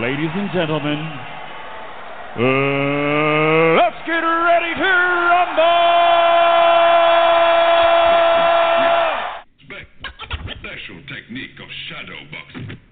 Ladies and gentlemen, uh, let's get ready to rumble! Special technique of shadow boxing.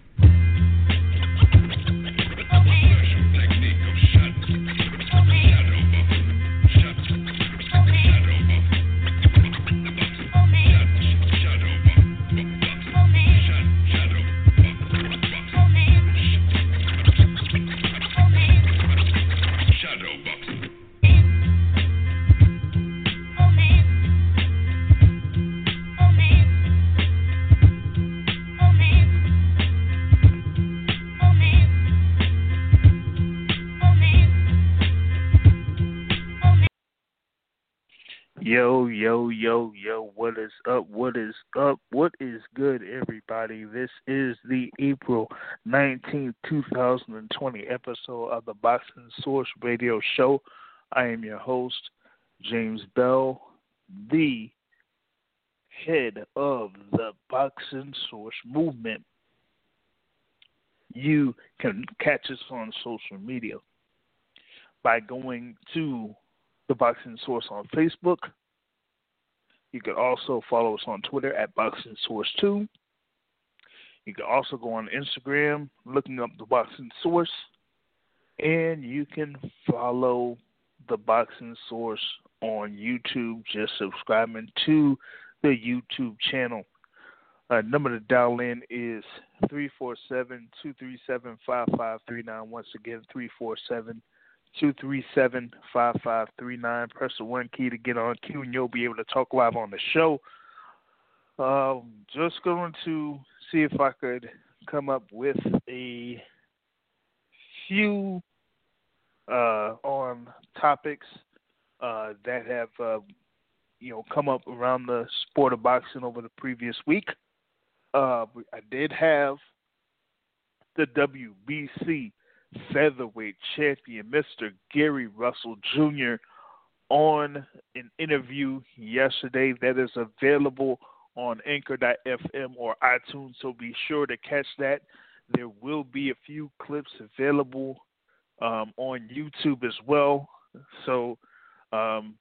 Yo, yo, yo, what is up? What is up? What is good, everybody? This is the April 19th, 2020 episode of the Boxing Source Radio Show. I am your host, James Bell, the head of the Boxing Source movement. You can catch us on social media by going to the Boxing Source on Facebook. You can also follow us on Twitter at Boxing Source 2. You can also go on Instagram looking up the Boxing Source. And you can follow the Boxing Source on YouTube, just subscribing to the YouTube channel. Uh, number to dial in is 347 237 5539. Once again, 347 two three seven five five three nine. Press the one key to get on queue, and you'll be able to talk live on the show. Um, just going to see if I could come up with a few uh, on topics uh, that have uh, you know come up around the sport of boxing over the previous week. Uh, I did have the WBC featherweight champion, Mr. Gary Russell Jr., on an interview yesterday that is available on Anchor.fm or iTunes, so be sure to catch that. There will be a few clips available um, on YouTube as well. So um,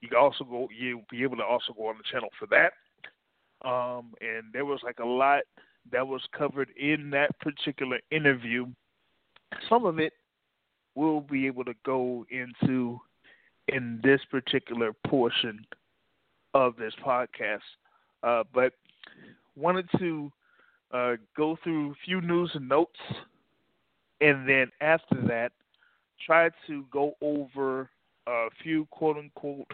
you can also go, you'll be able to also go on the channel for that. Um, and there was like a lot that was covered in that particular interview some of it we'll be able to go into in this particular portion of this podcast. Uh, but wanted to uh, go through a few news and notes, and then after that, try to go over a few quote unquote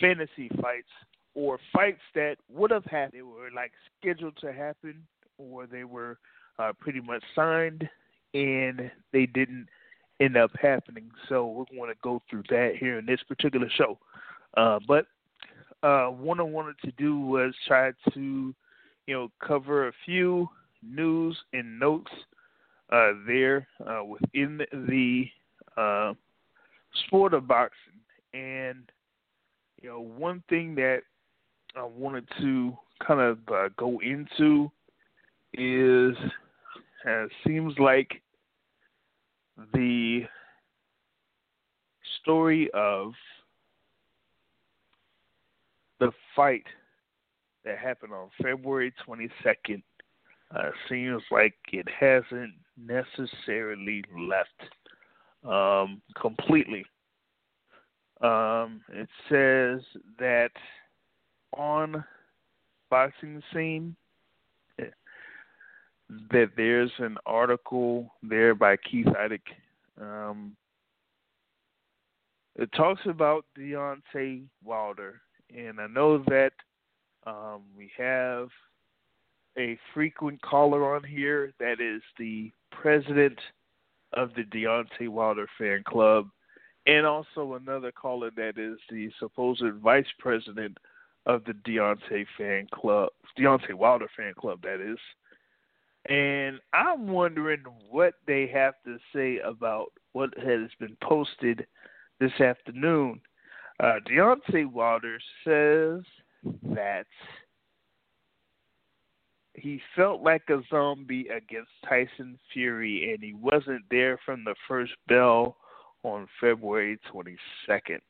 fantasy fights or fights that would have happened. They were like scheduled to happen, or they were uh, pretty much signed and they didn't end up happening. So we're going to go through that here in this particular show. Uh, but uh, what I wanted to do was try to, you know, cover a few news and notes uh, there uh, within the uh, sport of boxing. And, you know, one thing that I wanted to kind of uh, go into is uh, seems like the story of the fight that happened on February 22nd uh, seems like it hasn't necessarily left um, completely. Um, it says that on boxing scene that there's an article there by Keith Idec. Um, it talks about Deontay Wilder, and I know that um, we have a frequent caller on here that is the president of the Deontay Wilder fan club, and also another caller that is the supposed vice president of the Deontay fan club, Deontay Wilder fan club, that is. And I'm wondering what they have to say about what has been posted this afternoon. Uh, Deontay Wilder says that he felt like a zombie against Tyson Fury, and he wasn't there from the first bell on February 22nd.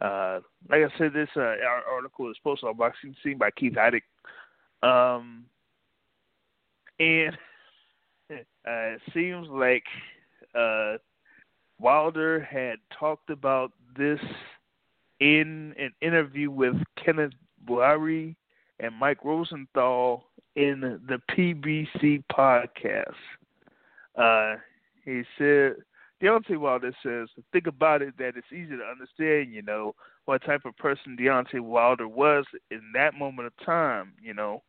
Uh, like I said, this uh, article is posted on Boxing Scene by Keith Idec. Um, and uh, it seems like uh, Wilder had talked about this in an interview with Kenneth Bouhairi and Mike Rosenthal in the PBC podcast. Uh, he said, Deontay Wilder says, think about it that it's easy to understand, you know, what type of person Deontay Wilder was in that moment of time, you know.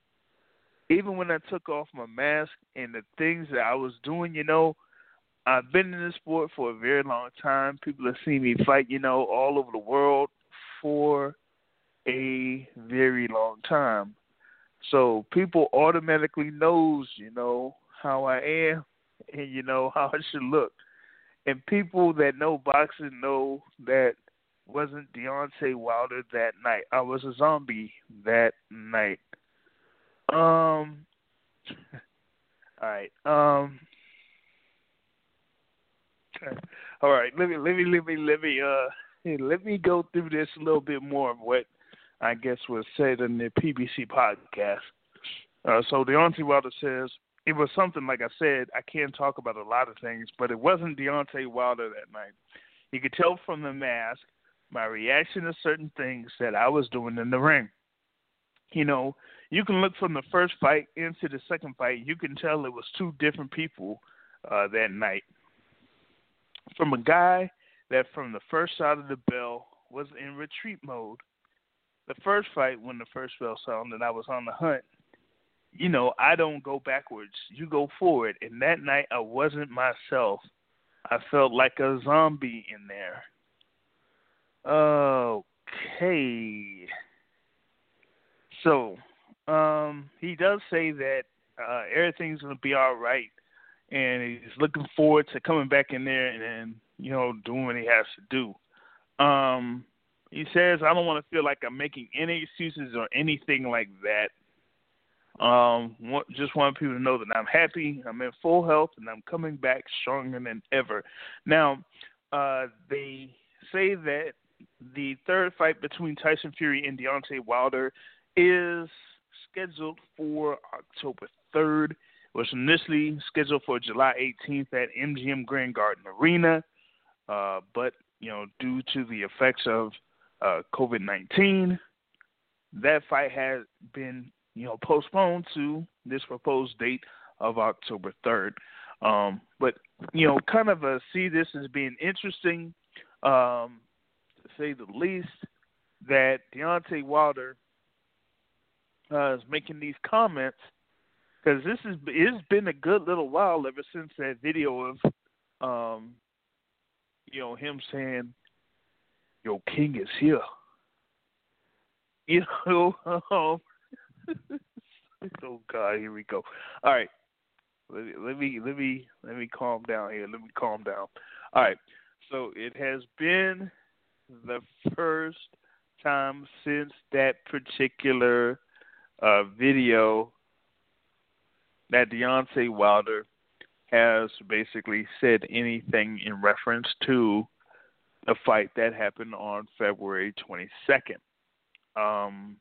Even when I took off my mask and the things that I was doing, you know, I've been in the sport for a very long time. People have seen me fight, you know, all over the world for a very long time. So people automatically knows, you know, how I am and you know how I should look. And people that know boxing know that wasn't Deontay Wilder that night. I was a zombie that night. Um all right. Um all right, let me let me let me let me uh let me go through this a little bit more of what I guess was said in the PBC podcast. Uh, so Deontay Wilder says it was something like I said. I can't talk about a lot of things, but it wasn't Deontay Wilder that night. You could tell from the mask my reaction to certain things that I was doing in the ring. You know, you can look from the first fight into the second fight. You can tell it was two different people uh, that night. From a guy that from the first side of the bell was in retreat mode the first fight when the first bell sounded, I was on the hunt. You know, I don't go backwards. You go forward. And that night, I wasn't myself. I felt like a zombie in there. Okay. So, um, he does say that uh, everything's gonna be all right, and he's looking forward to coming back in there and, and you know doing what he has to do. Um, he says, I don't want to feel like I'm making any excuses or anything like that. Um, just want people to know that I'm happy, I'm in full health, and I'm coming back stronger than ever. Now, uh, they say that the third fight between Tyson Fury and Deontay Wilder is scheduled for October 3rd. It was initially scheduled for July 18th at MGM Grand Garden Arena, uh, but you know, due to the effects of uh, COVID 19. That fight has been, you know, postponed to this proposed date of October 3rd. Um, but, you know, kind of uh, see this as being interesting, um, to say the least, that Deontay Wilder uh, is making these comments because this is it's been a good little while ever since that video of um you know him saying your king is here. You know, um, oh God, here we go. All right, let me, let me let me let me calm down here. Let me calm down. All right, so it has been the first time since that particular uh, video that Deontay Wilder has basically said anything in reference to a fight that happened on February 22nd. Um,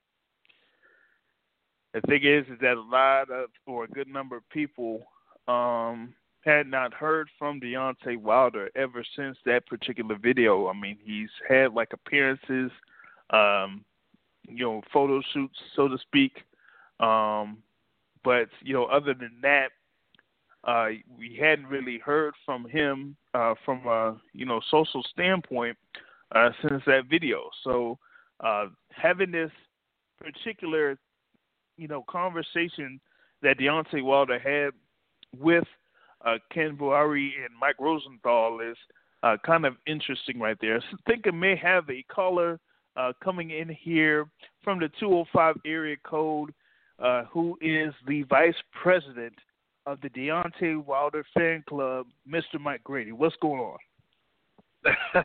the thing is, is that a lot of, or a good number of people, um, had not heard from Deontay Wilder ever since that particular video. I mean, he's had like appearances, um, you know, photo shoots, so to speak. Um, but you know, other than that, uh, we hadn't really heard from him uh, from a you know social standpoint uh, since that video. So uh, having this particular you know conversation that Deontay Wilder had with uh, Ken Bouhairi and Mike Rosenthal is uh, kind of interesting right there. I think it may have a caller uh, coming in here from the 205 area code uh, who is the vice president of the Deontay Wilder fan club, Mr. Mike Grady. What's going on?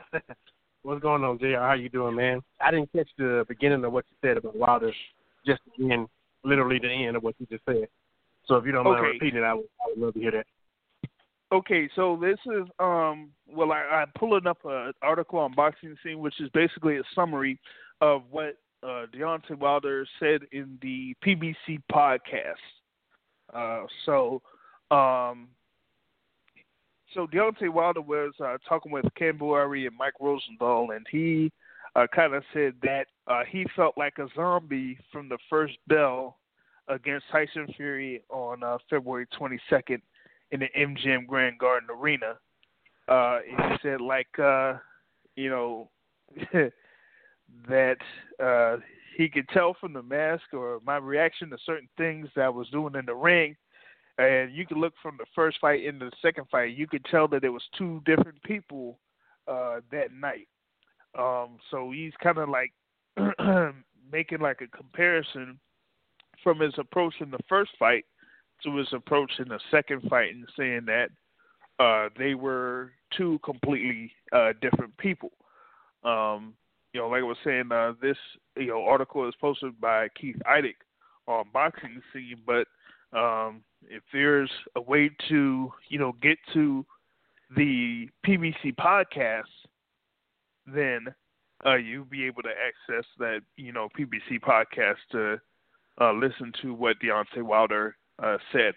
What's going on, JR? How you doing, man? I didn't catch the beginning of what you said about Wilder, just the end, literally the end of what you just said. So if you don't mind Okay. repeating it, I would, I would love to hear that. Okay, so this is um well I, I'm pulling up an article on boxing scene which is basically a summary of what uh Deontay Wilder said in the PBC podcast. Uh so um so Deontay Wilder was uh, talking with Ken Bouhairi and Mike Rosenthal and he uh, kind of said that uh, he felt like a zombie from the first bell against Tyson Fury on uh, February 22nd in the MGM Grand Garden Arena. Uh, he said like uh, you know that uh, he could tell from the mask or my reaction to certain things that I was doing in the ring, and you could look from the first fight into the second fight. You could tell that it was two different people uh, that night. Um, so he's kind of like making like a comparison from his approach in the first fight to his approach in the second fight and saying that uh, they were two completely uh, different people. Um, you know, like I was saying, uh, this you know article is posted by Keith Idec on Boxing Scene, but um, if there's a way to you know get to the PBC podcast, then uh, you'll be able to access that you know PBC podcast to uh, listen to what Deontay Wilder uh, said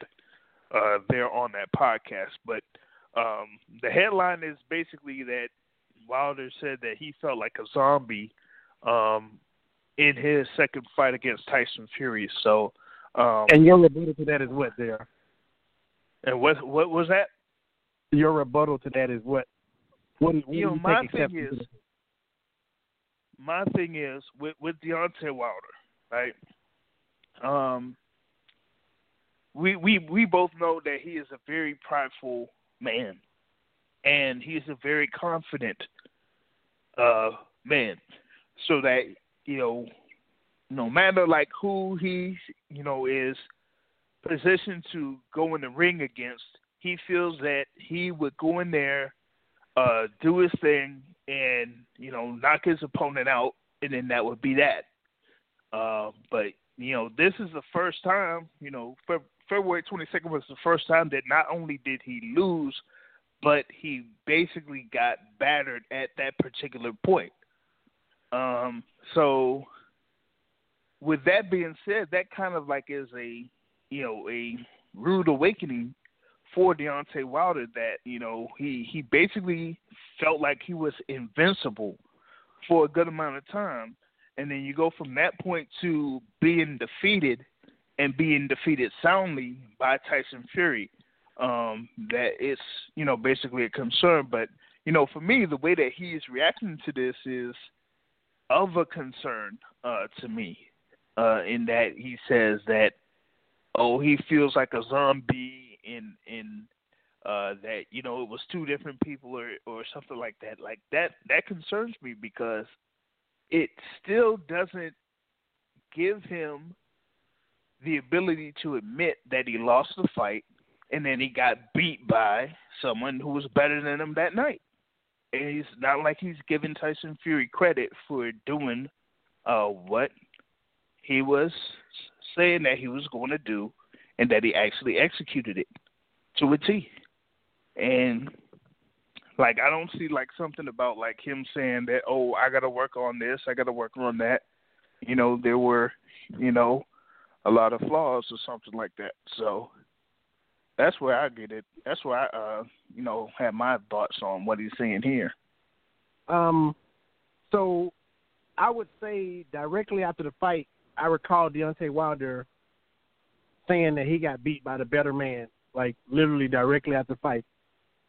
uh, there on that podcast. But um, the headline is basically that Wilder said that he felt like a zombie um, in his second fight against Tyson Fury. So, um, And your rebuttal to that is what there? and what what was that? Your rebuttal to that is what? What, what You know, my thing is, my thing is with with Deontay Wilder, right? Um, we we we both know that he is a very prideful man, and he is a very confident uh man. So that you know, no matter like who he you know is positioned to go in the ring against, he feels that he would go in there, uh, do his thing, and you know knock his opponent out, and then that would be that. Uh, but you know this is the first time. You know Fe- February 22nd was the first time that not only did he lose, but he basically got battered at that particular point. Um, so with that being said, that kind of like is a you know a rude awakening for Deontay Wilder that you know he he basically felt like he was invincible for a good amount of time, and then you go from that point to being defeated and being defeated soundly by Tyson Fury. Um, that it's you know basically a concern, but you know for me the way that he is reacting to this is of a concern uh, to me. Uh, in that he says that oh he feels like a zombie in in uh that you know it was two different people or or something like that like that that concerns me because it still doesn't give him the ability to admit that he lost the fight and then he got beat by someone who was better than him that night and it's not like he's giving Tyson Fury credit for doing uh what he was saying that he was going to do and that he actually executed it to a T. And like I don't see like something about like him saying that oh I got to work on this, I got to work on that. You know, there were, you know, a lot of flaws or something like that. So that's where I get it. That's where I uh, you know, have my thoughts on what he's saying here. Um, so I would say directly after the fight, I recall Deontay Wilder saying that he got beat by the better man, like literally directly after the fight.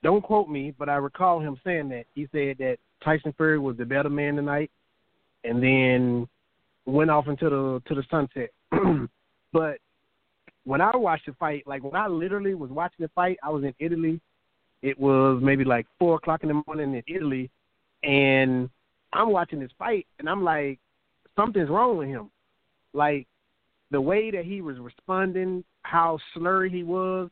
Don't quote me, but I recall him saying that. He said that Tyson Fury was the better man tonight, and then went off into the to the sunset. but when I watched the fight, like when I literally was watching the fight, I was in Italy. It was maybe like four o'clock in the morning in Italy, and I'm watching this fight, and I'm like, something's wrong with him. Like the way that he was responding, how slurry he was,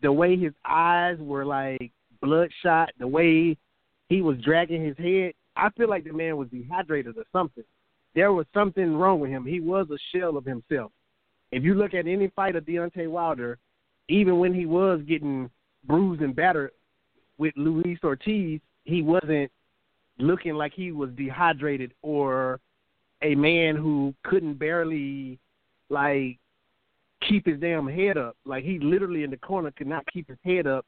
the way his eyes were like bloodshot, the way he was dragging his head. I feel like the man was dehydrated or something. There was something wrong with him. He was a shell of himself. If you look at any fight of Deontay Wilder, even when he was getting bruised and battered with Luis Ortiz, he wasn't looking like he was dehydrated or a man who couldn't barely like keep his damn head up. Like he literally in the corner could not keep his head up.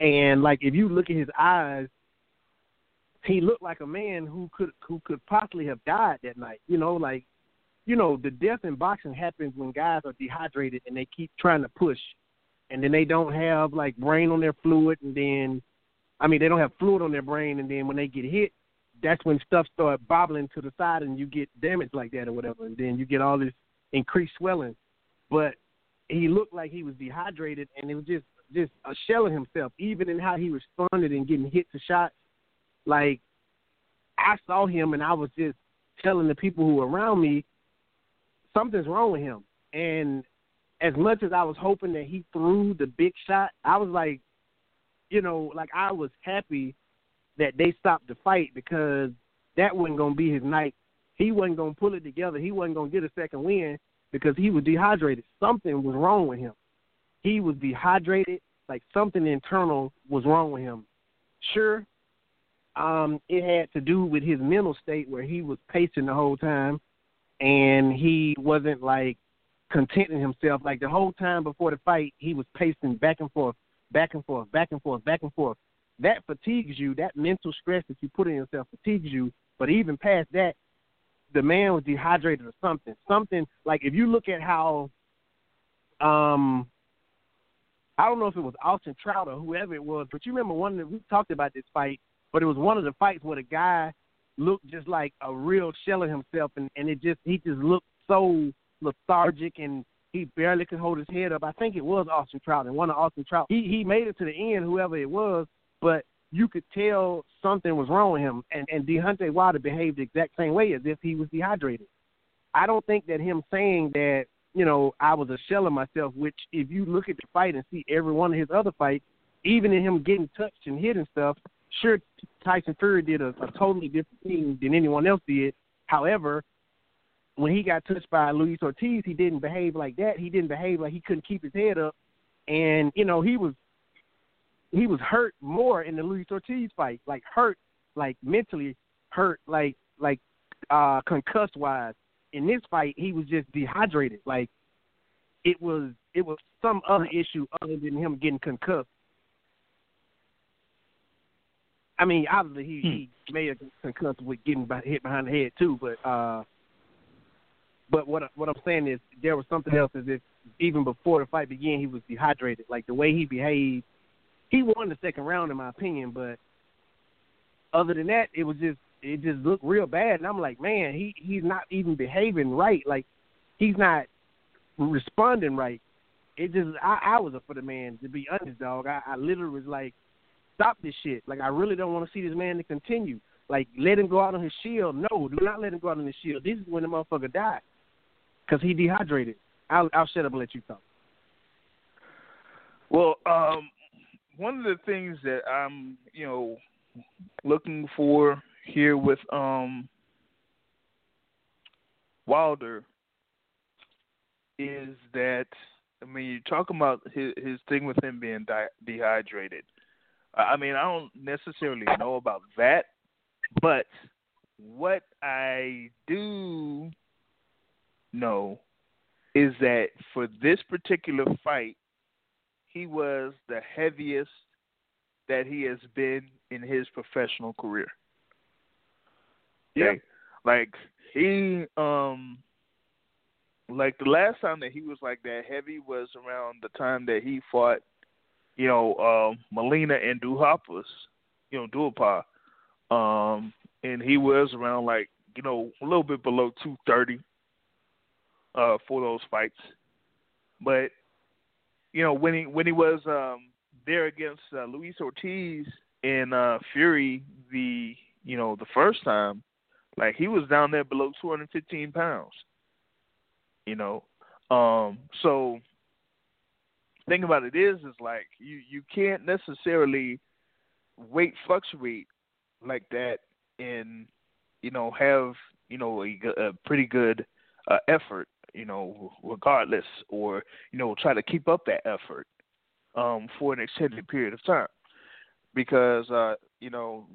And like if you look at his eyes, he looked like a man who could who could possibly have died that night. You know, like you know, the death in boxing happens when guys are dehydrated and they keep trying to push and then they don't have like brain on their fluid and then I mean they don't have fluid on their brain and then when they get hit that's when stuff start bobbling to the side and you get damage like that or whatever and then you get all this increased swelling. But he looked like he was dehydrated and it was just just a shell of himself, even in how he responded and getting hit to shots. Like I saw him and I was just telling the people who were around me something's wrong with him. And as much as I was hoping that he threw the big shot, I was like, you know, like I was happy that they stopped the fight because that wasn't gonna be his night. He wasn't gonna pull it together. He wasn't gonna get a second win because he was dehydrated. Something was wrong with him. He was dehydrated, like something internal was wrong with him. Sure, um, it had to do with his mental state where he was pacing the whole time and he wasn't like contenting himself. Like the whole time before the fight, he was pacing back and forth, back and forth, back and forth, back and forth. That fatigues you. That mental stress that you put in yourself fatigues you. But even past that, the man was dehydrated or something. Something like if you look at how, um, I don't know if it was Austin Trout or whoever it was, but you remember one that we talked about this fight, but it was one of the fights where the guy looked just like a real shell of himself, and and it just he just looked so lethargic and he barely could hold his head up. I think it was Austin Trout, and one of Austin Trout, he he made it to the end, whoever it was, but you could tell something was wrong with him. And and Deontay Wilder behaved the exact same way as if he was dehydrated. I don't think that him saying that you know I was a shell of myself, which if you look at the fight and see every one of his other fights, even in him getting touched and hit and stuff, sure Tyson Fury did a, a totally different thing than anyone else did. However, when he got touched by Luis Ortiz, he didn't behave like that. He didn't behave like he couldn't keep his head up, and you know he was he was hurt more in the Luis Ortiz fight, like hurt, like mentally hurt, like like uh concussed wise. In this fight, he was just dehydrated. Like it was it was some other issue other than him getting concussed. I mean, obviously he, hmm. he may have concussed with getting hit behind the head too, but uh, but what what I'm saying is there was something else. As if even before the fight began, he was dehydrated. Like the way he behaved, he won the second round in my opinion. But other than that, it was just it just looked real bad. And I'm like, man, he he's not even behaving right. Like he's not responding right. It just I, I was a for the man to be honest, dog. I, I literally was like, stop this shit. Like I really don't want to see this man to continue. Like let him go out on his shield. No, do not let him go out on his shield. This is when the motherfucker died because he dehydrated. I'll I'll shut up and let you talk. Well, um, one of the things that I'm you know looking for here with um Wilder is that I mean you're talking about his his thing with him being di- dehydrated. I mean, I don't necessarily know about that, but what I do know is that for this particular fight, he was the heaviest that he has been in his professional career. Yeah. Like he um like the last time that he was like that heavy was around the time that he fought you know, uh, Molina and Duhaupas, you know, Duhaupas, um, and he was around like, you know, a little bit below 230 uh, for those fights. But, you know, when he when he was um, there against uh, Luis Ortiz and uh, Fury the, you know, the first time, like he was down there below 215 pounds. You know, um, so thing about it is, is like you you can't necessarily weight fluctuate like that and you know have you know a, a pretty good uh, effort. you know, regardless, or you know, try to keep up that effort um, for an extended period of time. Because uh, you know,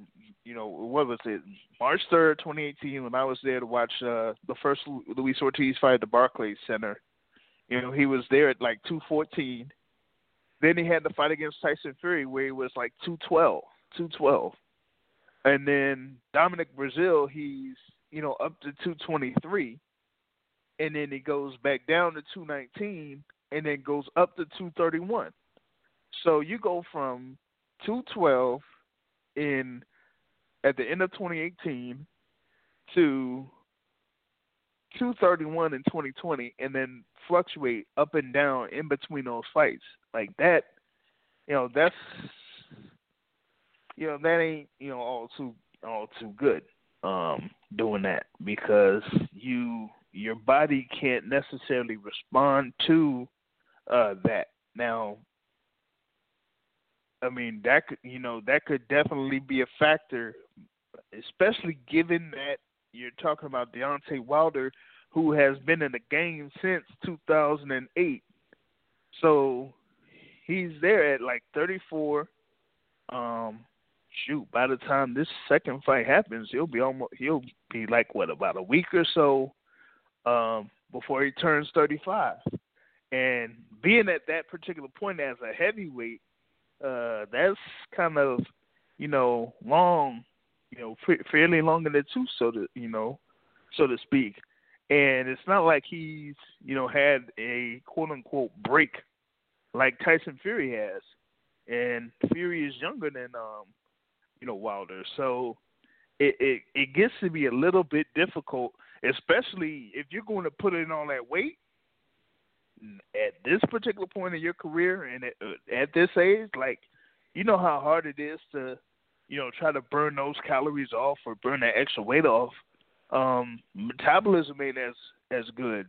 you know, what was it? March third, twenty eighteen, when I was there to watch uh, the first Luis Ortiz fight at the Barclays Center. You know, he was there at like two fourteen. Then he had the fight against Tyson Fury where he was like two twelve, two twelve, and then Dominic Breazeale, he's you know up to two twenty three, and then he goes back down to two nineteen, and then goes up to two thirty one. So you go from 212 in at the end of 2018 to 231 in 2020 and then fluctuate up and down in between those fights. Like that you know that's you know that ain't you know all too all too good um doing that because you your body can't necessarily respond to uh that. Now I mean that could you know that could definitely be a factor, especially given that you're talking about Deontay Wilder, who has been in the game since 2008. So he's there at like 34. Um, shoot, by the time this second fight happens, he'll be almost he'll be like what about a week or so um, before he turns 35. And being at that particular point as a heavyweight uh, that's kind of you know long, you know, fairly long in the tooth, so to you know, so to speak. And it's not like he's you know had a quote unquote break like Tyson Fury has, and Fury is younger than um you know Wilder, so it it it gets to be a little bit difficult, especially if you're going to put in all that weight at this particular point in your career and at, uh, at this age, like you know how hard it is to, you know, try to burn those calories off or burn that extra weight off. Um, metabolism ain't as as good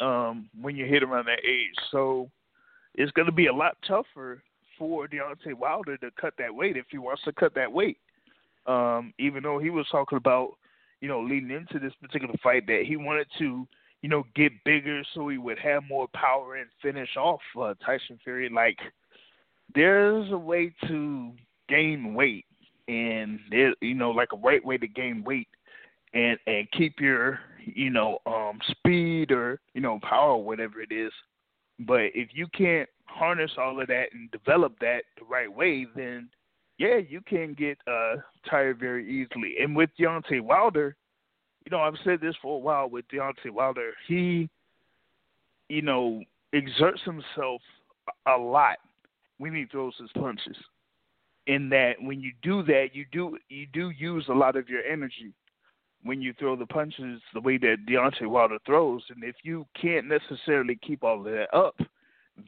um, when you hit around that age, so it's going to be a lot tougher for Deontay Wilder to cut that weight if he wants to cut that weight. Um, even though he was talking about, you know, leading into this particular fight that he wanted to you know, get bigger so he would have more power and finish off uh, Tyson Fury. Like, there's a way to gain weight, and you know, like a right way to gain weight, and and keep your, you know, um, speed or you know, power, whatever it is. But if you can't harness all of that and develop that the right way, then yeah, you can get uh, tired very easily. And with Deontay Wilder, you know, I've said this for a while with Deontay Wilder. He, you know, exerts himself a lot when he throws his punches. In that, when you do that, you do you do use a lot of your energy when you throw the punches the way that Deontay Wilder throws. And if you can't necessarily keep all of that up,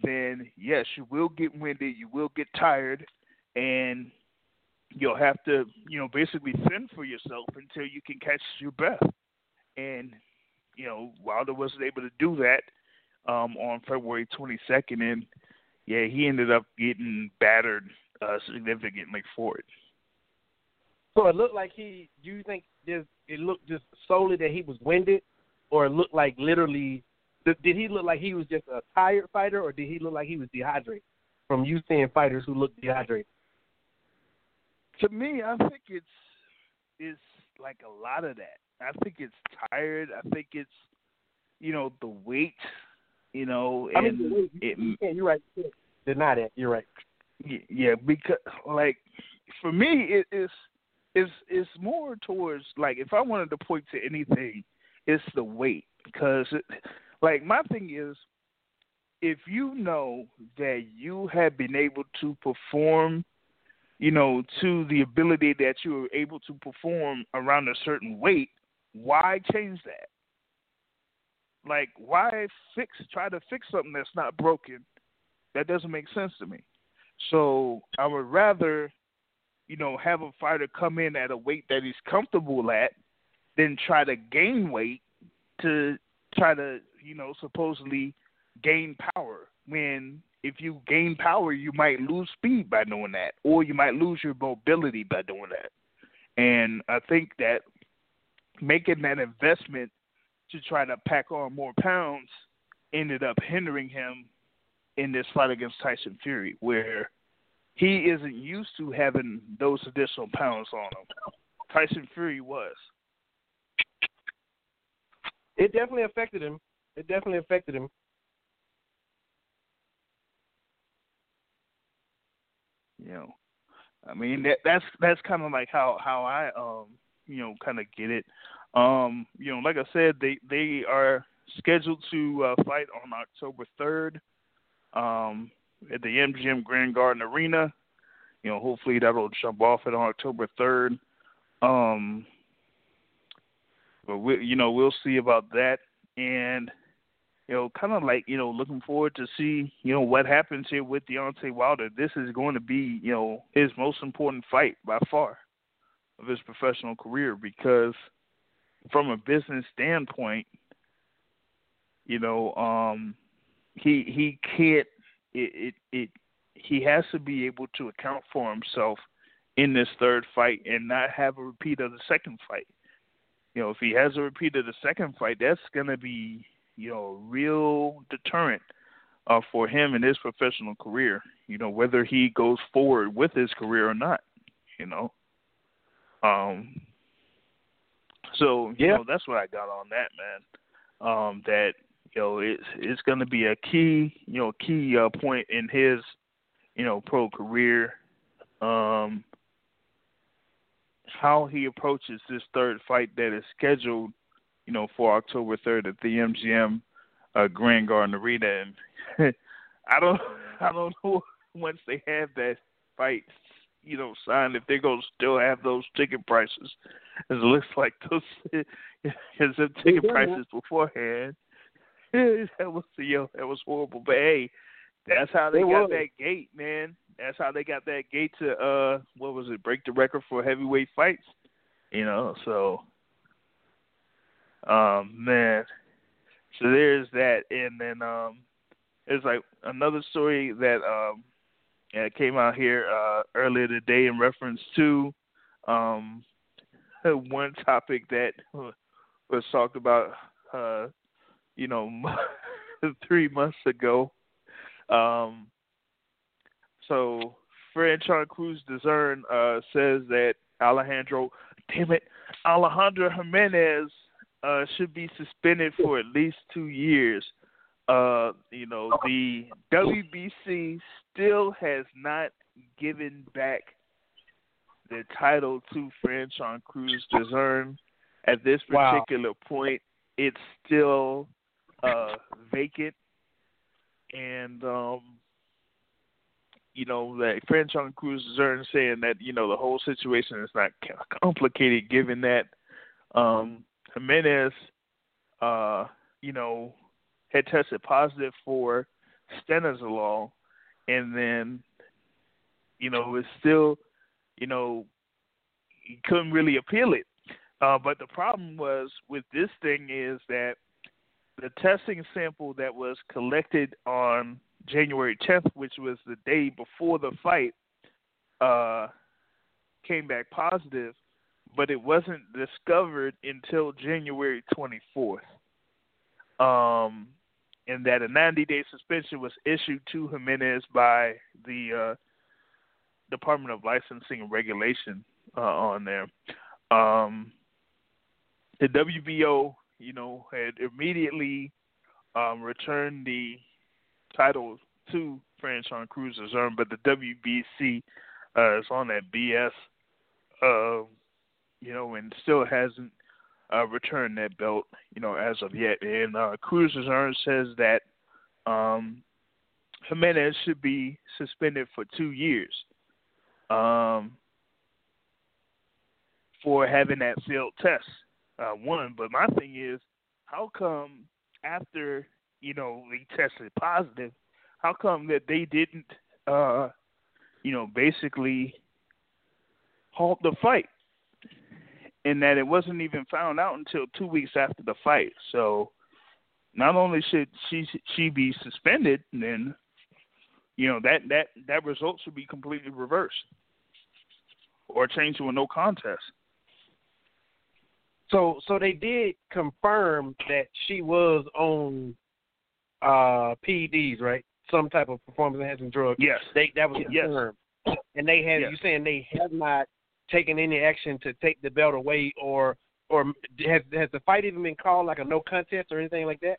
then yes, you will get winded, you will get tired, and you'll have to, you know, basically fend for yourself until you can catch your breath. And, you know, Wilder wasn't able to do that um, on February 22nd, and yeah, he ended up getting battered uh, significantly for it. So it looked like he. Do you think just it looked just solely that he was winded, or it looked like literally? Did he look like he was just a tired fighter, or did he look like he was dehydrated? From you seeing fighters who look dehydrated to me, I think it's it's like a lot of that. I think it's tired. I think it's you know the weight. You know, and I mean, weight, it, yeah, you're right. Deny that. You're right. Yeah, because like for me, it is is is more towards like if I wanted to point to anything, it's the weight because it, like my thing is if you know that you have been able to perform you know, to the ability that you are able to perform around a certain weight, why change that? Like, why fix, try to fix something that's not broken? That doesn't make sense to me. So I would rather, you know, have a fighter come in at a weight that he's comfortable at than try to gain weight to try to, you know, supposedly gain power when if you gain power, you might lose speed by doing that, or you might lose your mobility by doing that. And I think that making that investment to try to pack on more pounds ended up hindering him in this fight against Tyson Fury, where he isn't used to having those additional pounds on him. Tyson Fury was. It definitely affected him. It definitely affected him. You know, I mean that that's that's kind of like how how I um you know kind of get it. Um, you know, like I said, they they are scheduled to uh, fight on October third, um, at the MGM Grand Garden Arena. You know, hopefully that'll jump off it on October third. Um, but we, you know, we'll see about that, and you know, kind of like you know, looking forward to see you know what happens here with Deontay Wilder. This is going to be you know his most important fight by far of his professional career because from a business standpoint, you know, um, he he can't it, it it he has to be able to account for himself in this third fight and not have a repeat of the second fight. You know, if he has a repeat of the second fight, that's going to be you know a real deterrent uh, for him in his professional career. You know, whether he goes forward with his career or not. You know, um, so you Yeah. know that's what I got on that man. Um, that you know it's it's going to be a key you know key uh, point in his you know pro career. Um, how he approaches this third fight that is scheduled, you know, for October third at the MGM uh, Grand Garden Arena, and I don't I don't know once they have that fight you know, signed if they're gonna still have those ticket prices. As it looks like those as the ticket prices beforehand. that was know, that was horrible. But hey, that's how they It got was. that gate, man. That's how they got that gate to uh what was it, break the record for heavyweight fights. You know, so um man. So there's that and then um there's like another story that um it came out here uh, earlier today in reference to um, one topic that was talked about, uh, you know, three months ago. Um, so, Franchon Crews-Dezurn uh, says that Alejandro, damn it, Alejandro Jimenez uh, should be suspended for at least two years uh, you know, the WBC still has not given back the title to Franchon Crews-Dezurn. At this Wow. particular point, it's still uh, vacant, and um, you know that Franchon Cruz Dezern saying that you know the whole situation is not complicated, given that um, Jimenez, uh, you know, had tested positive for stanozolol, and then, you know, was still, you know, he couldn't really appeal it. Uh, but the problem was with this thing is that the testing sample that was collected on January 10th, which was the day before the fight, uh, came back positive, but it wasn't discovered until January 24th. Um, and that a 90 day suspension was issued to Jimenez by the uh, Department of Licensing and Regulation uh, on there. Um, the WBO, you know, had immediately um, returned the title to Franchon Crews-Dezurn, but the WBC uh, is on that BS, uh, you know, and still hasn't uh, return that belt, you know, as of yet. And uh, Crews says that um, Jimenez should be suspended for two years um, for having that failed test. Uh, one, but my thing is, how come after you know they tested positive, how come that they didn't, uh, you know, basically halt the fight? and that it wasn't even found out until two weeks after the fight. So not only should she she be suspended, then you know that that that result should be completely reversed or changed to a no contest. So so they did confirm that she was on uh PEDs, right? Some type of performance enhancing drug. Yes. They that was Yes. confirmed. And they had Yes. you saying they have not taken any action to take the belt away or or has has the fight even been called like a no contest or anything like that?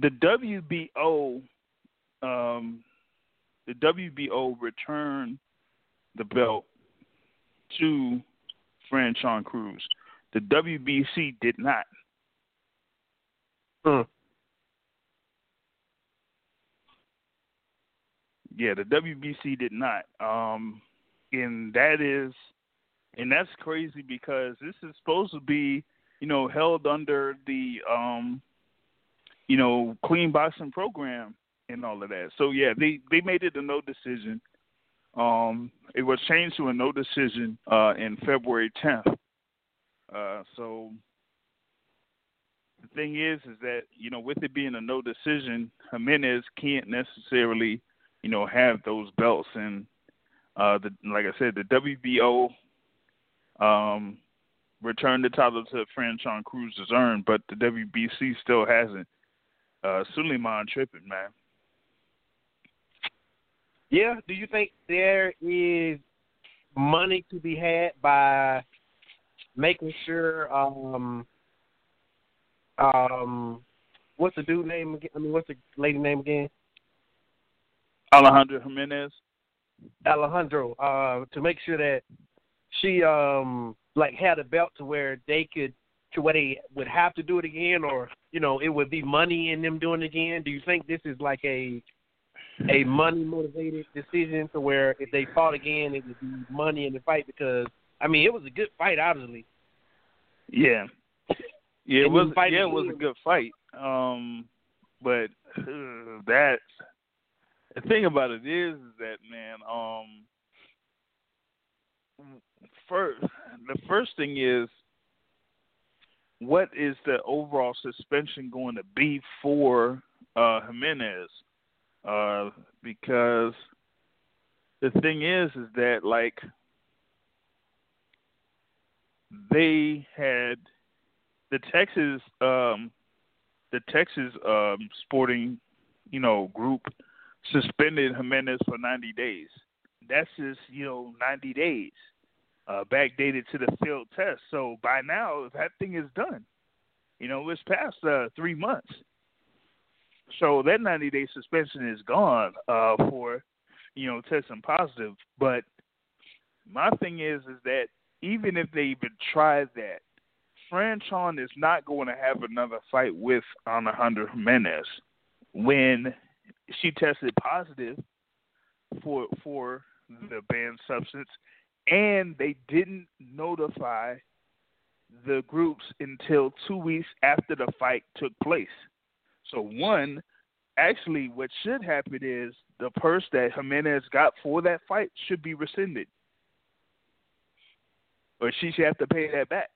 the WBO, um, the WBO returned the belt to Fran Franchon Crews. The WBC did not. Hmm. Yeah, the WBC did not. Um, and that is, and that's crazy because this is supposed to be, you know, held under the, um, you know, clean boxing program and all of that. So yeah, they they made it a no decision. Um, it was changed to a no decision uh, in February 10th. Uh, so the thing is, is that you know, with it being a no decision, Jimenez can't necessarily, you know, have those belts. And uh, the like I said, the WBO um, returned the title to Franchon Crews-Dezurn, but the WBC still hasn't. Uh, Sulaiman tripping, man. Yeah. Do you think there is money to be had by making sure um um what's the dude name again? I mean what's the lady name again? Alejandra Jimenez. Alejandra, uh, to make sure that she um like had a belt to where they could to where they would have to do it again or you know it would be money in them doing it again. Do you think this is like a a money motivated decision to where if they fought again it would be money in the fight because I mean it was a good fight obviously. Yeah, yeah, it was. Yeah, it was a good fight. Um, but uh, that the thing about it is, is that man, um, first the first thing is what is the overall suspension going to be for uh Jimenez? Uh, because the thing is, is that like they had the Texas um the Texas um sporting, you know, group suspended Jimenez for 90 days. That's just, you know, 90 days. Uh backdated to the field test. So by now that thing is done. You know, it's past uh 3 months. So that 90 day suspension is gone uh for you know testing positive, but my thing is is that even if they even try that, Franchon is not going to have another fight with Alejandra Jimenez when she tested positive for for the banned substance, and they didn't notify the groups until two weeks after the fight took place. So one, actually, what should happen is the purse that Jimenez got for that fight should be rescinded, or she should have to pay that back.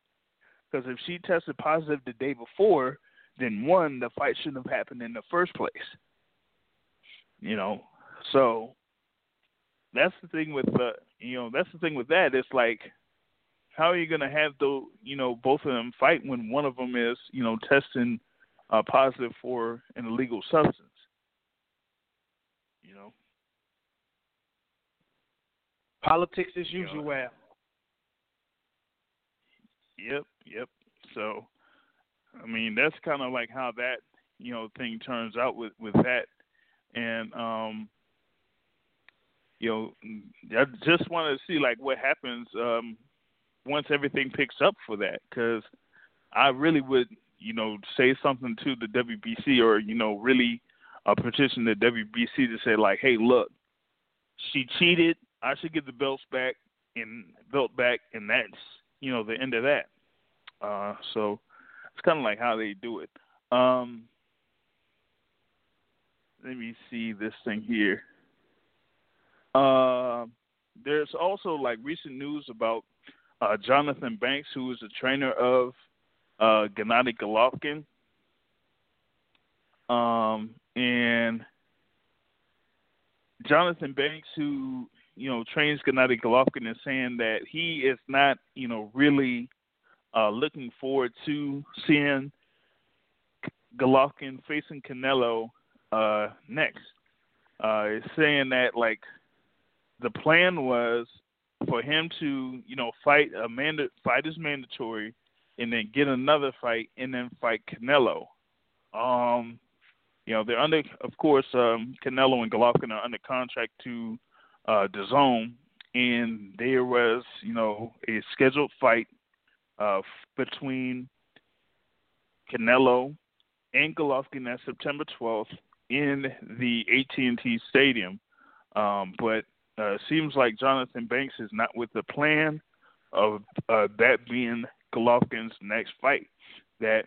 Because if she tested positive the day before, then one, the fight shouldn't have happened in the first place. You know, so that's the thing with the, you know that's the thing with that. It's like, how are you gonna have the you know both of them fight when one of them is you know testing uh, positive for an illegal substance? You know. Politics as usual. Yep, yep. So, I mean, that's kind of like how that you know thing turns out with with that, and um, you know, I just want to see like what happens um once everything picks up for that, because I really would you know say something to the WBC or you know really uh, petition the WBC to say like, hey, look, she cheated. I should get the belts back and belt back, and that's you know the end of that. Uh, so it's kind of like how they do it. Um, let me see this thing here. Uh, there's also like recent news about uh, Jonathan Banks, who is a trainer of uh, Gennady Golovkin. Um, and Jonathan Banks, who you know trains Gennady Golovkin, is saying that he is not, you know, really uh, looking forward to seeing Golovkin facing Canelo uh, next. Uh, it's saying that like the plan was for him to, you know, fight a manda- fight is mandatory, and then get another fight, and then fight Canelo. Um, you know, they're under, of course, um, Canelo and Golovkin are under contract to uh, DAZN, and there was, you know, a scheduled fight uh, between Canelo and Golovkin on September 12th in the AT&T Stadium. Um, but uh, seems like Jonathan Banks is not with the plan of uh, that being Golovkin's next fight. That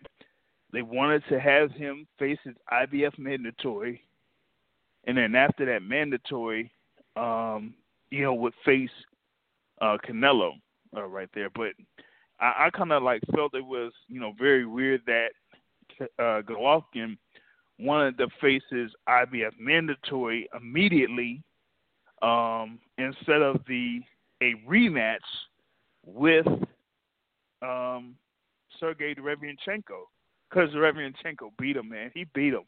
they wanted to have him face his IBF mandatory, and then after that mandatory, um, you know, would face uh, Canelo uh, right there. But I, I kind of like felt it was, you know, very weird that uh, Golovkin wanted to face his IBF mandatory immediately um, instead of the a rematch with um, Sergey Derevyanchenko because Derevyanchenko beat him, man. He beat him.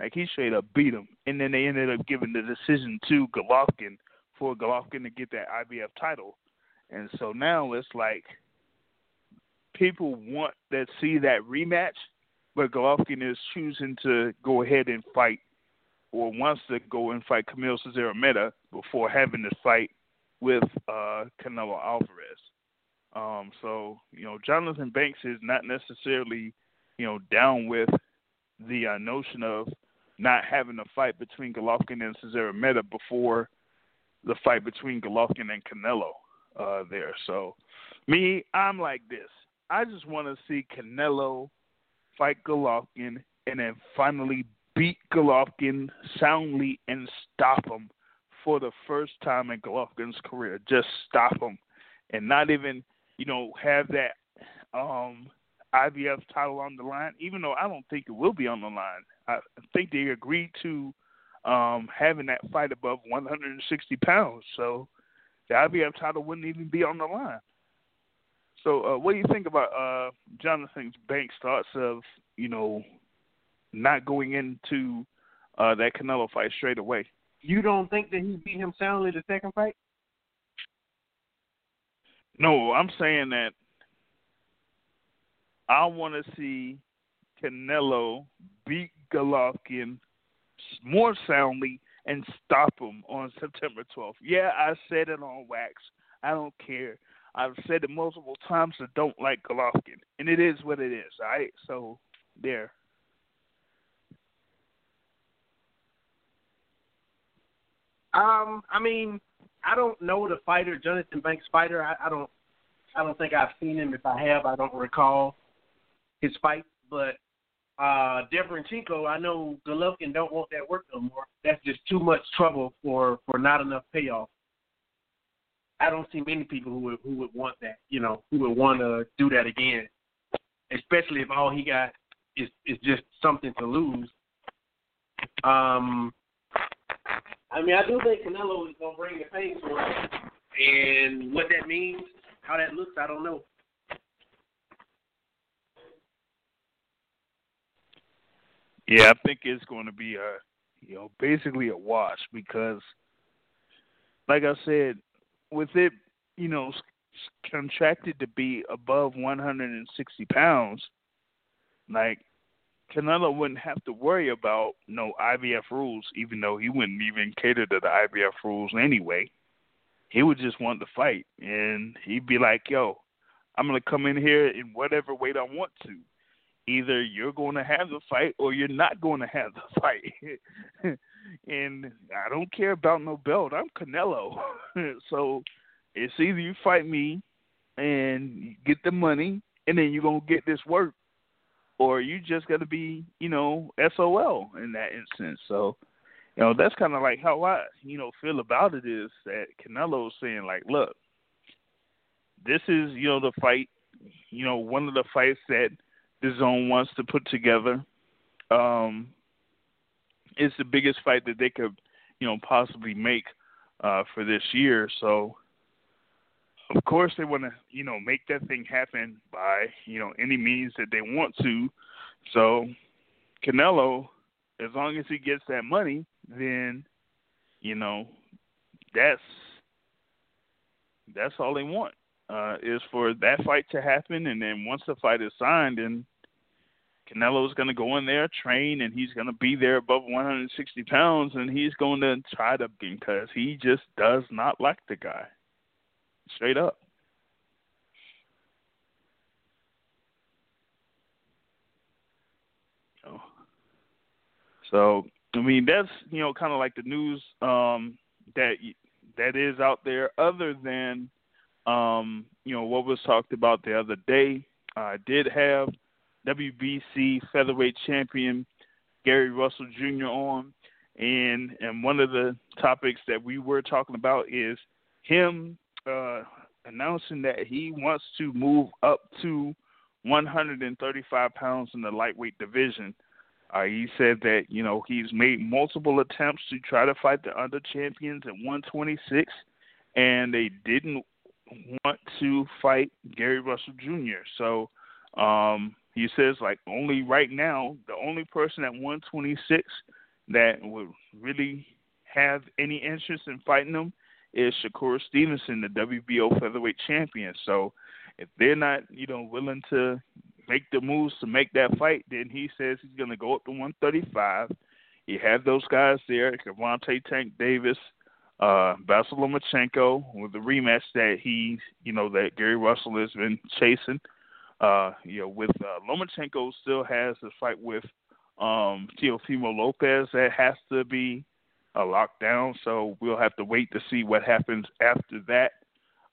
Like he straight up beat him, and then they ended up giving the decision to Golovkin for Golovkin to get that IBF title, and so now it's like people want to see that rematch, but Golovkin is choosing to go ahead and fight, or wants to go and fight Kamil Szeremeta before having to fight with uh, Canelo Alvarez. Um, so you know, Jonathan Banks is not necessarily you know down with the uh, notion of not having a fight between Golovkin and Szeremeta before the fight between Golovkin and Canelo uh, there. So, me, I'm like this. I just want to see Canelo fight Golovkin and then finally beat Golovkin soundly and stop him for the first time in Golovkin's career. Just stop him and not even, you know, have that um IBF title on the line, even though I don't think it will be on the line. I think they agreed to um, having that fight above 160 pounds, so the IBF title wouldn't even be on the line. So, uh, what do you think about uh, Jonathan Banks' thoughts of you know not going into uh, that Canelo fight straight away? You don't think that he beat him soundly the second fight? No, I'm saying that I want to see Canelo beat Golovkin more soundly and stop him on September 12th. Yeah, I said it on wax. I don't care. I've said it multiple times. I don't like Golovkin, and it is what it is. All right, so there. Um, I mean, I don't know the fighter, Jonathan Banks fighter. I, I don't, I don't think I've seen him. If I have, I don't recall his fight. But uh Derevyanchenko, I know Golovkin don't want that work no more. That's just too much trouble for for not enough payoff. I don't see many people who would who would want that, you know, who would want to do that again, especially if all he got is is just something to lose. Um, I mean, I do think Canelo is gonna bring the pace for him, and what that means, how that looks, I don't know. Yeah, I think it's going to be a, you know, basically a wash because, like I said, with it, you know, contracted to be above 160 pounds, like Canelo wouldn't have to worry about no IBF rules, even though he wouldn't even cater to the IBF rules anyway. He would just want to fight, and he'd be like, "Yo, I'm gonna come in here in whatever weight I want to." Either you're going to have the fight or you're not going to have the fight. and I don't care about no belt. I'm Canelo. so it's either you fight me and get the money and then you're going to get this work or you just got to be, you know, SOL in that instance. So, you know, that's kind of like how I, you know, feel about it is that Canelo's saying like, look, this is, you know, the fight, you know, one of the fights that – DAZN wants to put together. Um, it's the biggest fight that they could, you know, possibly make uh, for this year. So of course, they want to, you know, make that thing happen by, you know, any means that they want to. So, Canelo, as long as he gets that money, then, you know, that's that's all they want uh, is for that fight to happen, and then once the fight is signed, and Canelo's going to go in there, train, and he's going to be there above 160 pounds, and he's going to try to because he just does not like the guy, straight up. So I mean that's you know kind of like the news um, that that is out there. Other than um, you know what was talked about the other day, I did have WBC featherweight champion Gary Russell Jr. on, and and one of the topics that we were talking about is him uh, announcing that he wants to move up to 135 pounds in the lightweight division. Uh, he said that you know he's made multiple attempts to try to fight the under champions at 126, and they didn't want to fight Gary Russell Jr. So um, he says like only right now the only person at 126 that would really have any interest in fighting him is Shakur Stevenson, the WBO featherweight champion. So if they're not, you know, willing to make the moves to make that fight, then he says he's going to go up to 135. He had those guys there, Gervonta Tank Davis, uh, Lomachenko, with the rematch that he, you know, that Gary Russell has been chasing. Uh, you know, with uh, Lomachenko still has a fight with um, Teofimo Lopez that has to be a lockdown. So we'll have to wait to see what happens after that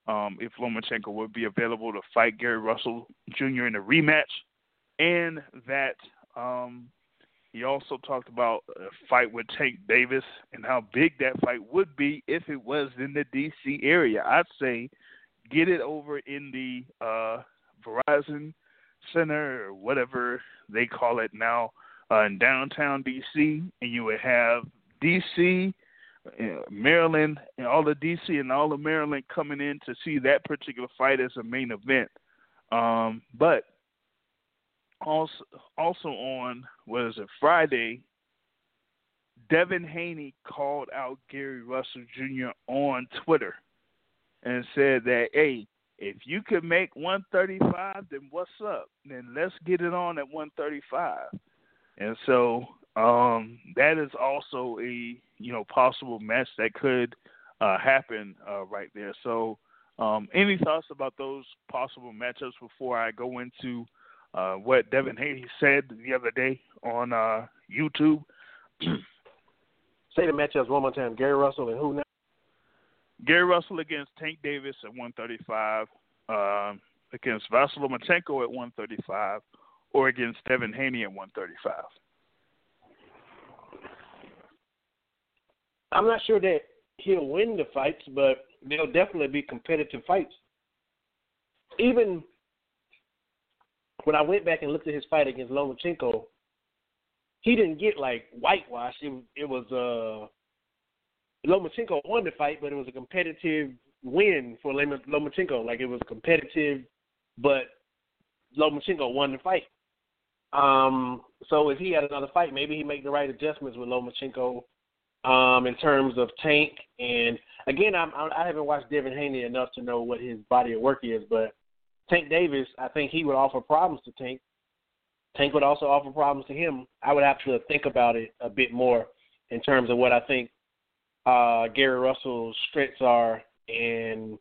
um, if Lomachenko would be available to fight Gary Russell Jr. in a rematch, and that um, he also talked about a fight with Tank Davis and how big that fight would be if it was in the D.C. area. I'd say get it over in the uh, Verizon Center or whatever they call it now uh, in downtown D.C., and you would have D.C. Maryland and all the DC and all of Maryland coming in to see that particular fight as a main event. Um, but also also on what is it Friday, Devin Haney called out Gary Russell Jr. on Twitter and said that hey, if you could make 135, then what's up? Then let's get it on at 135. And so um, that is also a you know possible match that could uh, happen uh, right there. So, um, any thoughts about those possible matchups before I go into uh, what Devin Haney said the other day on uh, YouTube? Say the matchups one more time. Gary Russell and who now? Gary Russell against Tank Davis at 135, um, against Vasyl Lomachenko at 135, or against Devin Haney at 135. I'm not sure that he'll win the fights, but they'll definitely be competitive fights. Even when I went back and looked at his fight against Lomachenko, he didn't get like whitewashed. It, it was uh Lomachenko won the fight, but it was a competitive win for Lomachenko. Like it was competitive, but Lomachenko won the fight. Um, so if he had another fight, maybe he make the right adjustments with Lomachenko um, in terms of Tank. And again, I'm, I haven't watched Devin Haney enough to know what his body of work is, but Tank Davis, I think he would offer problems to Tank. Tank would also offer problems to him. I would have to think about it a bit more in terms of what I think uh, Gary Russell's strengths are and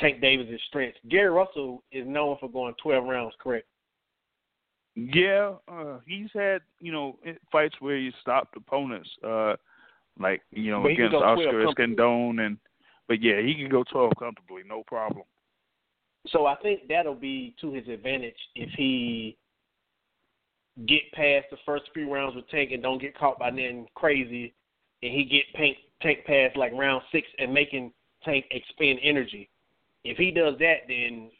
Tank Davis's strengths. Gary Russell is known for going 12 rounds, correct? Yeah, uh, he's had you know fights where he stopped opponents. Uh, like you know against Oscar Escandón and but yeah, he can go twelve comfortably, no problem. So I think that'll be to his advantage if he get past the first few rounds with Tank and don't get caught by nothing crazy, and he get Tank Tank past like round six and making Tank expend energy. If he does that, then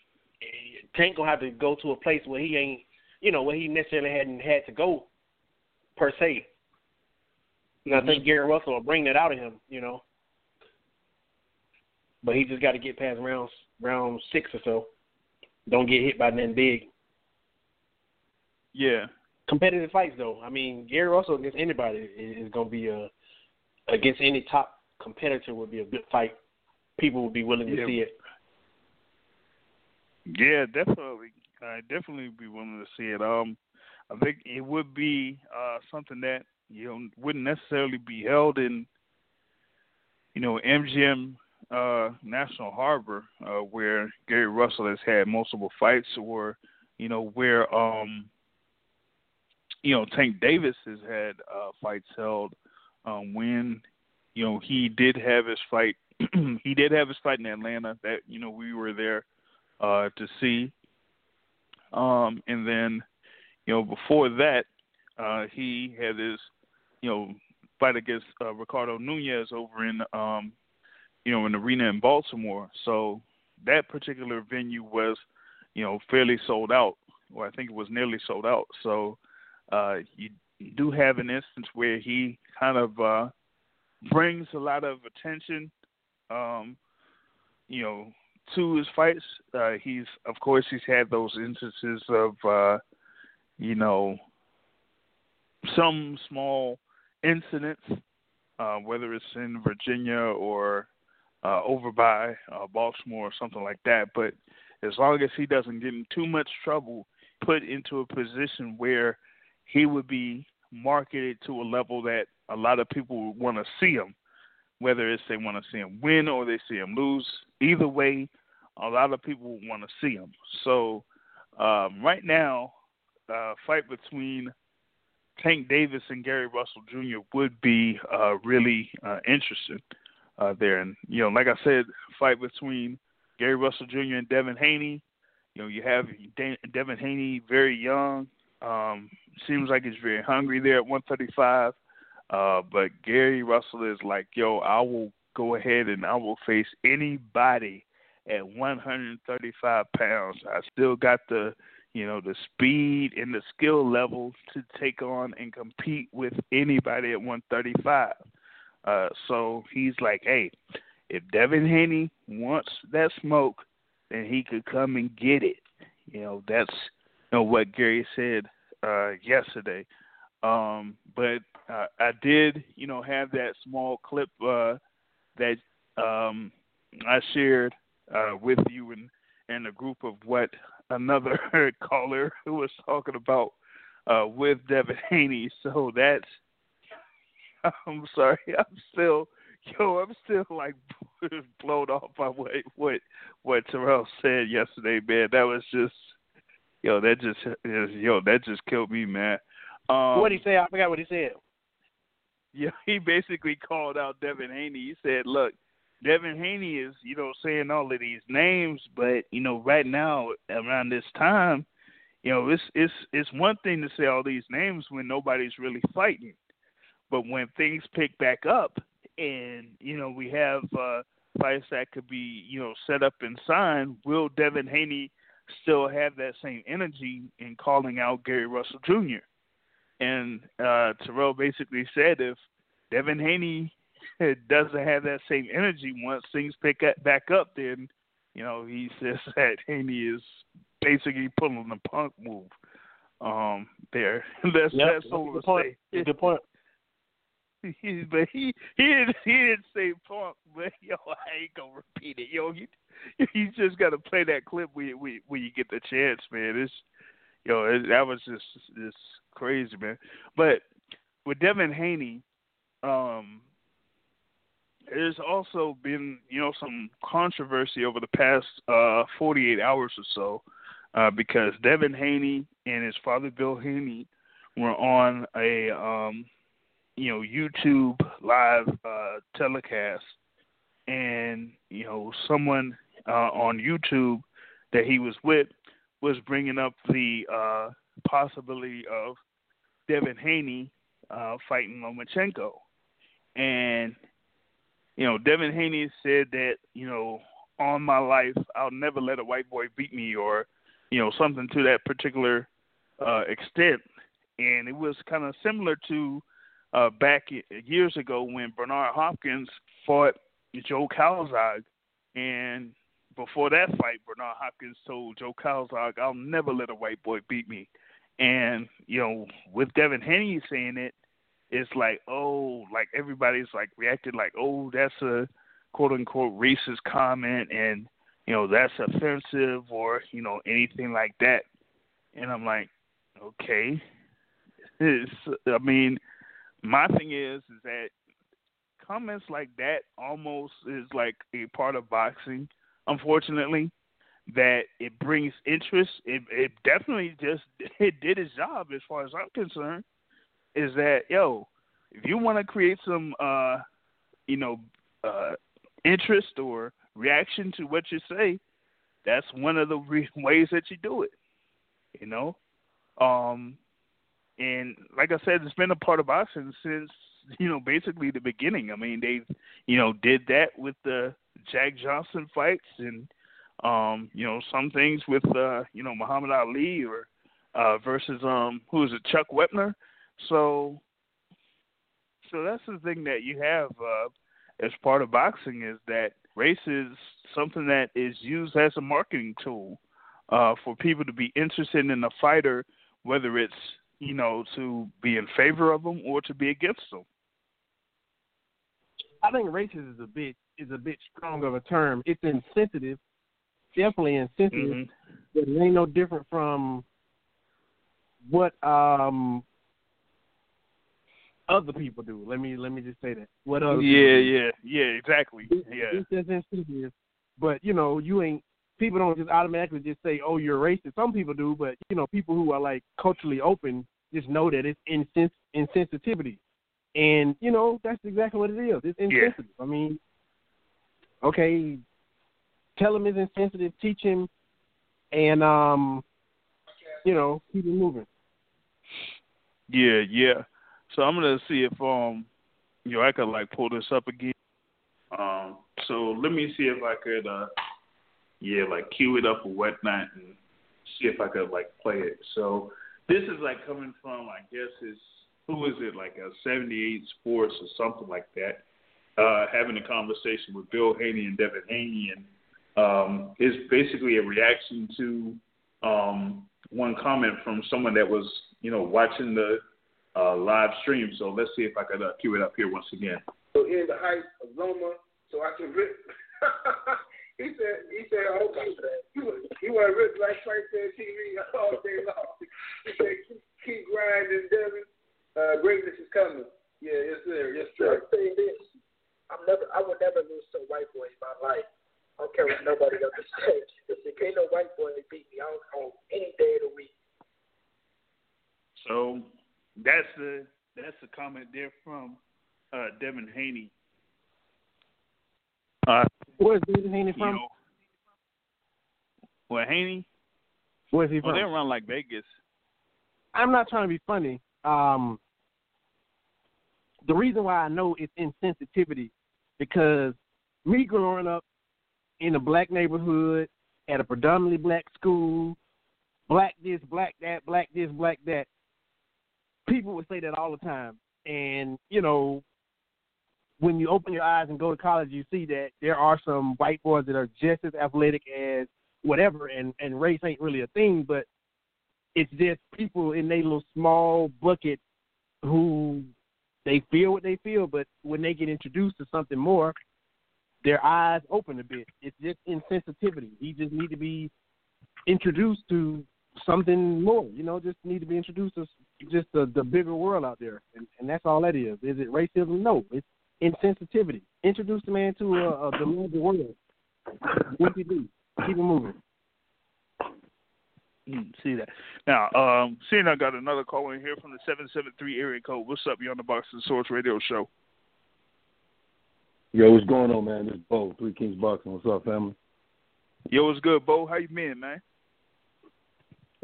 Tank gonna have to go to a place where he ain't, you know, where he necessarily hadn't had to go per se. And I mm-hmm. think Gary Russell will bring that out of him, you know. but he just got to get past round round six or so. Don't get hit by nothing big. Yeah. Competitive fights though. I mean, Gary Russell against anybody is, is going to be a against any top competitor would be a good fight. People would be willing to Yeah. see it. Yeah, definitely. I definitely be willing to see it. Um, I think it would be uh something that you know wouldn't necessarily be held in, you know, MGM uh National Harbor, uh, where Gary Russell has had multiple fights, or you know where um, you know Tank Davis has had uh fights held. Um, when you know he did have his fight, he did have his fight in Atlanta. That you know we were there uh, to see. Um, and then, you know, before that, uh, he had his, you know, fight against uh, Ricardo Nunez over in, um, you know, an arena in Baltimore. So that particular venue was, you know, fairly sold out, or I think it was nearly sold out. So uh, you do have an instance where he kind of uh, brings a lot of attention. Um, you know, to his fights. Uh, he's, of course, he's had those instances of, uh, you know, some small incidents, uh, whether it's in Virginia or uh, over by uh, Baltimore or something like that. But as long as he doesn't get in too much trouble, put into a position where he would be marketed to a level that a lot of people would want to see him whether it's they want to see him win or they see him lose. Either way, a lot of people want to see him. So um, right now, uh, fight between Tank Davis and Gary Russell Jr. would be uh, really uh, interesting uh, there. And you know, like I said, fight between Gary Russell Jr. and Devin Haney. You know, you have De- Devin Haney very young. Um, seems like he's very hungry there at 135. Uh, but Gary Russell is like, yo, I will go ahead and I will face anybody at 135 pounds. I still got the, you know, the speed and the skill level to take on and compete with anybody at 135. Uh, so he's like, hey, if Devin Haney wants that smoke, then he could come and get it. You know, that's you know what Gary said uh, yesterday. Um, but uh, I did, you know, have that small clip uh, that um, I shared uh, with you and and a group of what another caller who was talking about uh, with Devin Haney. So that's, I'm sorry, I'm still, yo, I'm still like blown off by what what what Terrell said yesterday, man. That was just, yo, that just, yo, that just killed me, man. Um, what did he say? I forgot what he said. Yeah, he basically called out Devin Haney. He said, "Look, Devin Haney is, you know, saying all of these names, but you know, right now around this time, you know, it's it's it's one thing to say all these names when nobody's really fighting, but when things pick back up, and you know, we have uh, fights that could be, you know, set up and signed. Will Devin Haney still have that same energy in calling out Gary Russell Jr.?" And uh, Terrell basically said if Devin Haney doesn't have that same energy once things pick up, back up, then you know he says that Haney is basically pulling the punk move um, there. that's Yep, that's all to point. Good point. But he he didn't he didn't say punk, but yo, I ain't gonna repeat it. Yo, you you just gotta play that clip when you, when you get the chance, man. It's yo, it, that was just just crazy, man. But with Devin Haney, um, there's also been you know some controversy over the past uh 48 hours or so uh, because Devin Haney and his father Bill Haney were on a um, you know YouTube live uh, telecast, and you know someone uh, on YouTube that he was with was bringing up the uh, possibility of Devin Haney uh, fighting Lomachenko, and you know Devin Haney said that you know on my life I'll never let a white boy beat me or you know something to that particular uh, extent, and it was kind of similar to uh, back years ago when Bernard Hopkins fought Joe Calzaghe And before that fight, Bernard Hopkins told Joe Calzaghe, "I'll never let a white boy beat me." And you know, with Devin Haney saying it, it's like, oh, like everybody's like reacted like, oh, that's a quote unquote racist comment, and you know that's offensive or you know anything like that. And I'm like, okay. It's, I mean, my thing is is that comments like that almost is like a part of boxing. Unfortunately, that it brings interest. It it definitely just it did its job as far as I'm concerned. Is that yo, if you want to create some uh, you know, uh, interest or reaction to what you say, that's one of the re- ways that you do it. You know, um, and like I said, it's been a part of boxing since you know basically the beginning. I mean, they you know did that with the Jack Johnson fights and um, you know some things with uh, you know Muhammad Ali or uh, versus um who is it Chuck Wepner. So so that's the thing that you have uh, as part of boxing is that race is something that is used as a marketing tool uh, for people to be interested in a fighter, whether it's you know to be in favor of them or to be against them. I think racist is a bit is a bit strong of a term. It's insensitive, definitely insensitive, Mhm. but it ain't no different from what um other people do. Let me let me just say that. What other Yeah, yeah, yeah, exactly. It's, Yeah, it's just insensitive, but you know you ain't. People don't just automatically just say, "Oh, you're racist." Some people do, but you know, people who are like culturally open just know that it's insens- insensitivity, and you know that's exactly what it is. It's insensitive. I mean, okay, tell him it's insensitive, teach him, and um, you know, keep it moving. yeah, yeah. So I'm gonna see if um, you know, I could like pull this up again. Um, so let me see if I could uh, yeah, like cue it up or whatnot, and see if I could like play it. So this is like coming from, I guess it's who is it like a 78 Sports or something like that, uh, having a conversation with Bill Haney and Devin Haney, and um, basically a reaction to um, one comment from someone that was, you know, watching the uh, live stream. So let's see if I could uh, cue it up here once again. So in the height of Loma, so I can rip. he said, he said, oh, he was, he want to rip like Frank said TV all day long. He said, keep, keep grinding, Devin. Uh, greatness is coming. Yeah, yes sir, yes sir. I'll say this. I'm never I would never lose to a white boy in my life. I don't care what nobody else says. Listen, can't no white boy beat me on, on any day of the week. So that's the that's the comment there from uh, Devin Haney. Where's David Haney you from? know, well, Haney, Where's he well, from? they're around like Vegas. I'm not trying to be funny. Um, the reason why I know it's insensitivity because me growing up in a black neighborhood at a predominantly black school, black this, black that, black this, black that, people would say that all the time. And, you know, when you open your eyes and go to college, you see that there are some white boys that are just as athletic as whatever, and, and race ain't really a thing, but it's just people in their little small bucket who they feel what they feel, but when they get introduced to something more, their eyes open a bit. It's just insensitivity. You just need to be introduced to something more. You know, just need to be introduced to just the, the bigger world out there, and, and that's all that is. Is it racism? No, it's insensitivity. Introduce the man to a, a the larger world. What you do? Keep it moving. Mm, see that. Now, um, seeing I got another call in here from the 773 area code. What's up? You on the Boxing Source Radio Show. Yo, what's going on, man? This is Bo, Three Kings Boxing. What's up, family? Yo, what's good, Bo? How you been, man?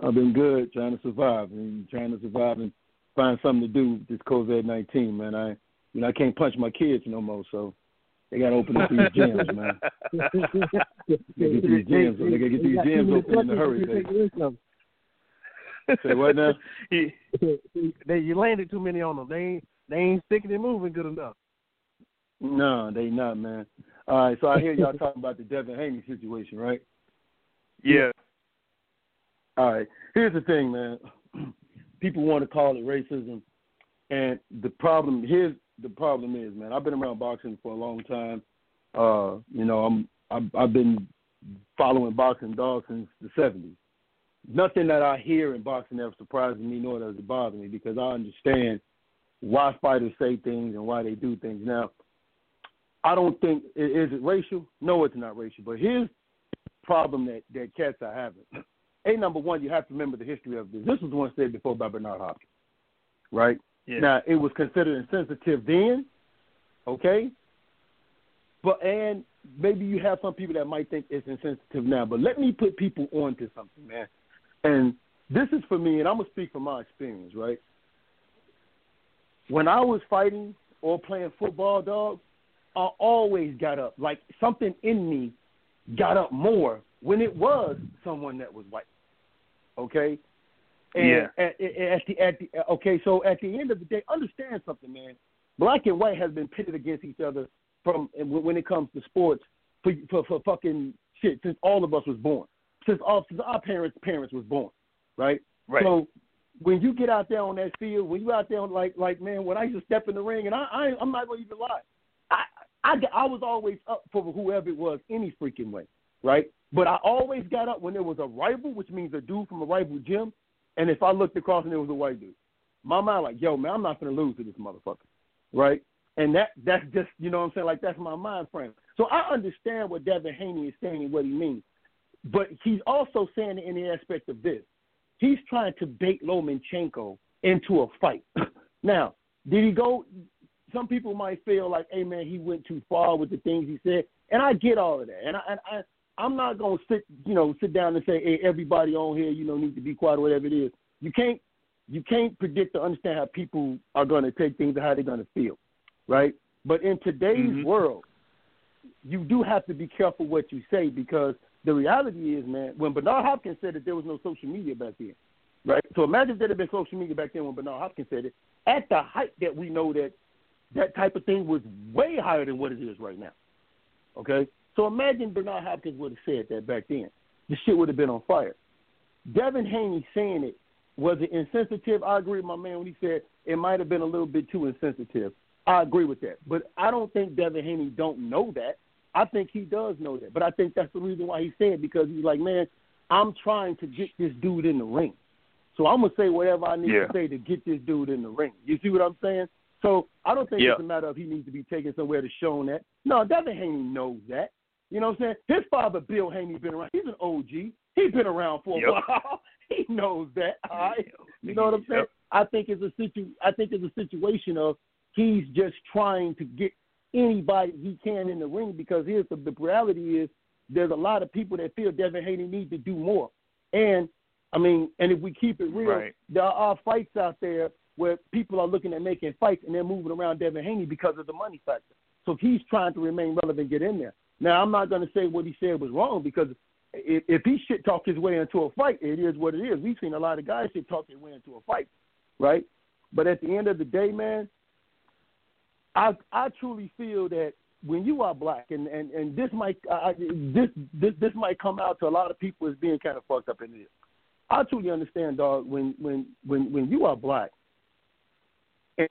I've been good, trying to survive and trying to survive and find something to do with this COVID nineteen, man. I you know, I can't punch my kids no more, so they gotta open up these gyms, man. They get these gyms, they gotta get these gyms open in a hurry, baby. Say what now? They you landed too many on them. They ain't they ain't sticking and moving good enough. No, they not, man. All right, so I hear y'all talking about the Devin Haney situation, right? Yeah. All right. Here's the thing, man. People want to call it racism, and the problem here's the problem is, man. I've been around boxing for a long time. Uh, you know, I'm I've, I've been following boxing dog since the '70s. Nothing that I hear in boxing ever surprises me, nor does it bother me, because I understand why fighters say things and why they do things. Now, I don't think is it racial? No, it's not racial. But here's problem that that cats are having. A number one, you have to remember the history of this. This was once said before by Bernard Hopkins, right? Yeah. Now it was considered insensitive then, okay? But and maybe you have some people that might think it's insensitive now. But let me put people onto something, man. And this is for me, and I'm gonna speak from my experience, right? When I was fighting or playing football, dog, I always got up. Like something in me got up more when it was someone that was white. Okay. And Yeah. At, at, at the at the okay, so at the end of the day, understand something, man. Black and white has been pitted against each other from when it comes to sports for for, for fucking shit since all of us was born. Since all since our parents' parents was born, right? Right. So when you get out there on that field, when you out there on like like man, when I used to step in the ring, and I, I I'm not gonna even lie, I, I I was always up for whoever it was any freaking way, right? But I always got up when there was a rival, which means a dude from a rival gym, and if I looked across and it was a white dude, my mind like, yo man, I'm not gonna lose to this motherfucker, right? And that that's just you know what I'm saying like that's my mind frame. So I understand what Devin Haney is saying and what he means, but he's also saying in the aspect of this he's trying to bait Lomachenko into a fight. now, did he go? Some people might feel like, hey man, he went too far with the things he said, and I get all of that. And I, and I I'm not gonna sit, you know, sit down and say, hey, everybody on here, you know, need to be quiet or whatever it is. You can't, you can't predict or understand how people are gonna take things or how they're gonna feel, right? But in today's Mhm. world, you do have to be careful what you say because the reality is, man, when Bernard Hopkins said that there was no social media back then, right? So imagine if there had been social media back then when Bernard Hopkins said it, at the height that we know that that type of thing was way higher than what it is right now. Okay? So imagine Bernard Hopkins would have said that back then. The shit would have been on fire. Devin Haney saying it, was it insensitive? I agree with my man when he said it might have been a little bit too insensitive. I agree with that. But I don't think Devin Haney don't know that. I think he does know that. But I think that's the reason why he said it, because he's like, man, I'm trying to get this dude in the ring. So I'm gonna say whatever I need Yeah. to say to get this dude in the ring. You see what I'm saying? So I don't think Yeah. it's a matter of he needs to be taken somewhere to show that. No, Devin Haney knows that. You know what I'm saying? His father, Bill Haney, been around. He's an OG. He's been around for a Yep. while. he knows that. All right. You know what I'm saying? Yep. I think it's a situ. I think it's a situation of he's just trying to get anybody he can in the ring because here's the, the reality is there's a lot of people that feel Devin Haney needs to do more. And I mean, and if we keep it real, Right. there are fights out there where people are looking at making fights and they're moving around Devin Haney because of the money factor. So he's trying to remain relevant, get in there. Now I'm not going to say what he said was wrong because if, if he shit talk his way into a fight, it is what it is. We've seen a lot of guys shit talk their way into a fight, right? But at the end of the day, man, I I truly feel that when you are black, and and and this might this this this might come out to a lot of people as being kind of fucked up in this. I truly understand, dog. When when when when you are black,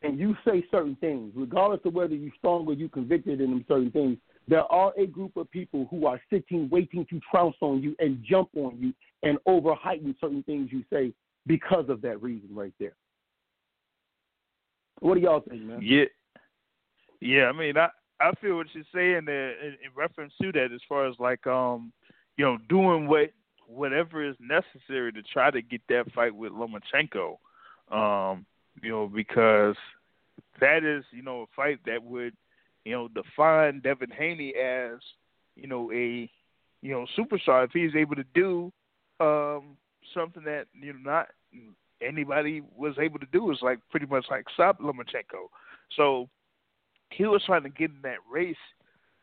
and you say certain things, regardless of whether you're strong or you convicted in them certain things, there are a group of people who are sitting, waiting to trounce on you and jump on you and over heighten certain things you say because of that reason right there. What do y'all think, man? Yeah, yeah. I mean, I I feel what you're saying there in, in reference to that, as far as like um, you know, doing what whatever is necessary to try to get that fight with Lomachenko, um, you know, because that is you know a fight that would you know define Devin Haney as you know a you know superstar if he's able to do um something that you know not anybody was able to do is like pretty much like stop Lomachenko. So he was trying to get in that race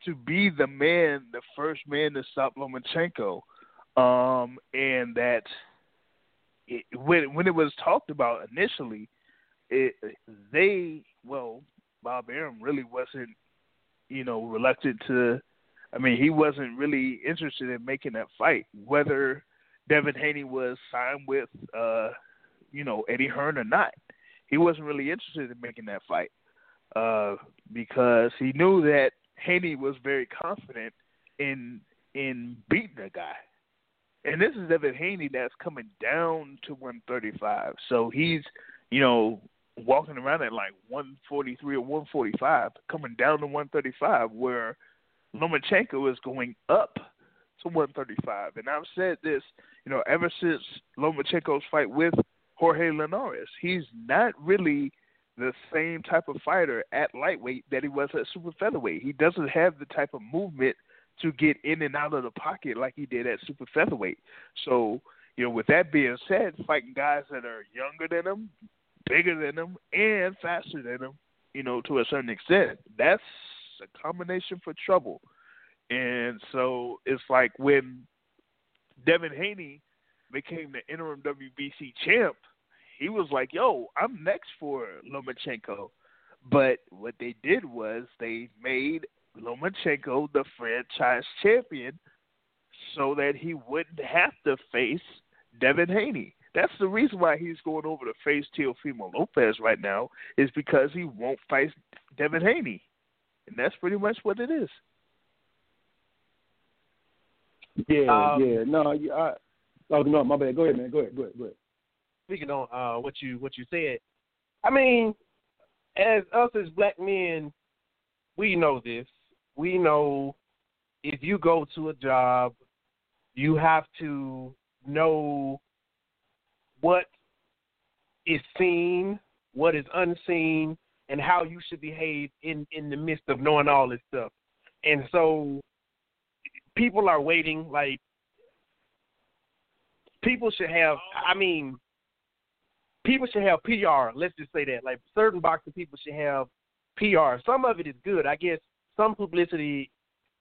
to be the man, the first man to stop Lomachenko. Um, and that it, when when it was talked about initially, it they well Bob Arum really wasn't you know reluctant to I mean, he wasn't really interested in making that fight. Whether Devin Haney was signed with, uh, you know, Eddie Hearn or not, he wasn't really interested in making that fight uh, because he knew that Haney was very confident in in beating a guy. And this is Devin Haney that's coming down to 135. So he's, you know, walking around at like 143 or 145, coming down to 135, where Lomachenko is going up to 135. And I've said this, you know, ever since Lomachenko's fight with Jorge Linares, he's not really the same type of fighter at lightweight that he was at super featherweight. He doesn't have the type of movement to get in and out of the pocket like he did at super featherweight. So, you know, with that being said, fighting guys that are younger than him, bigger than them and faster than them, you know, to a certain extent, that's a combination for trouble. And so it's like when Devin Haney became the interim WBC champ, he was like, "Yo, I'm next for Lomachenko." But what they did was they made Lomachenko the franchise champion so that he wouldn't have to face Devin Haney. That's the reason why he's going over to face Teofimo Lopez right now is because he won't fight Devin Haney, and that's pretty much what it is. Yeah, Um, yeah. No, you, I, oh no, my bad. Go ahead, man. Go ahead, go ahead, go ahead. speaking on uh, what you what you said, I mean, as us as black men, we know this. We know if you go to a job, you have to know what is seen, what is unseen, and how you should behave in in the midst of knowing all this stuff. And so, people are waiting. Like people should have. I mean, people should have PR. Let's just say that. Like certain boxing people should have PR. Some of it is good. I guess some publicity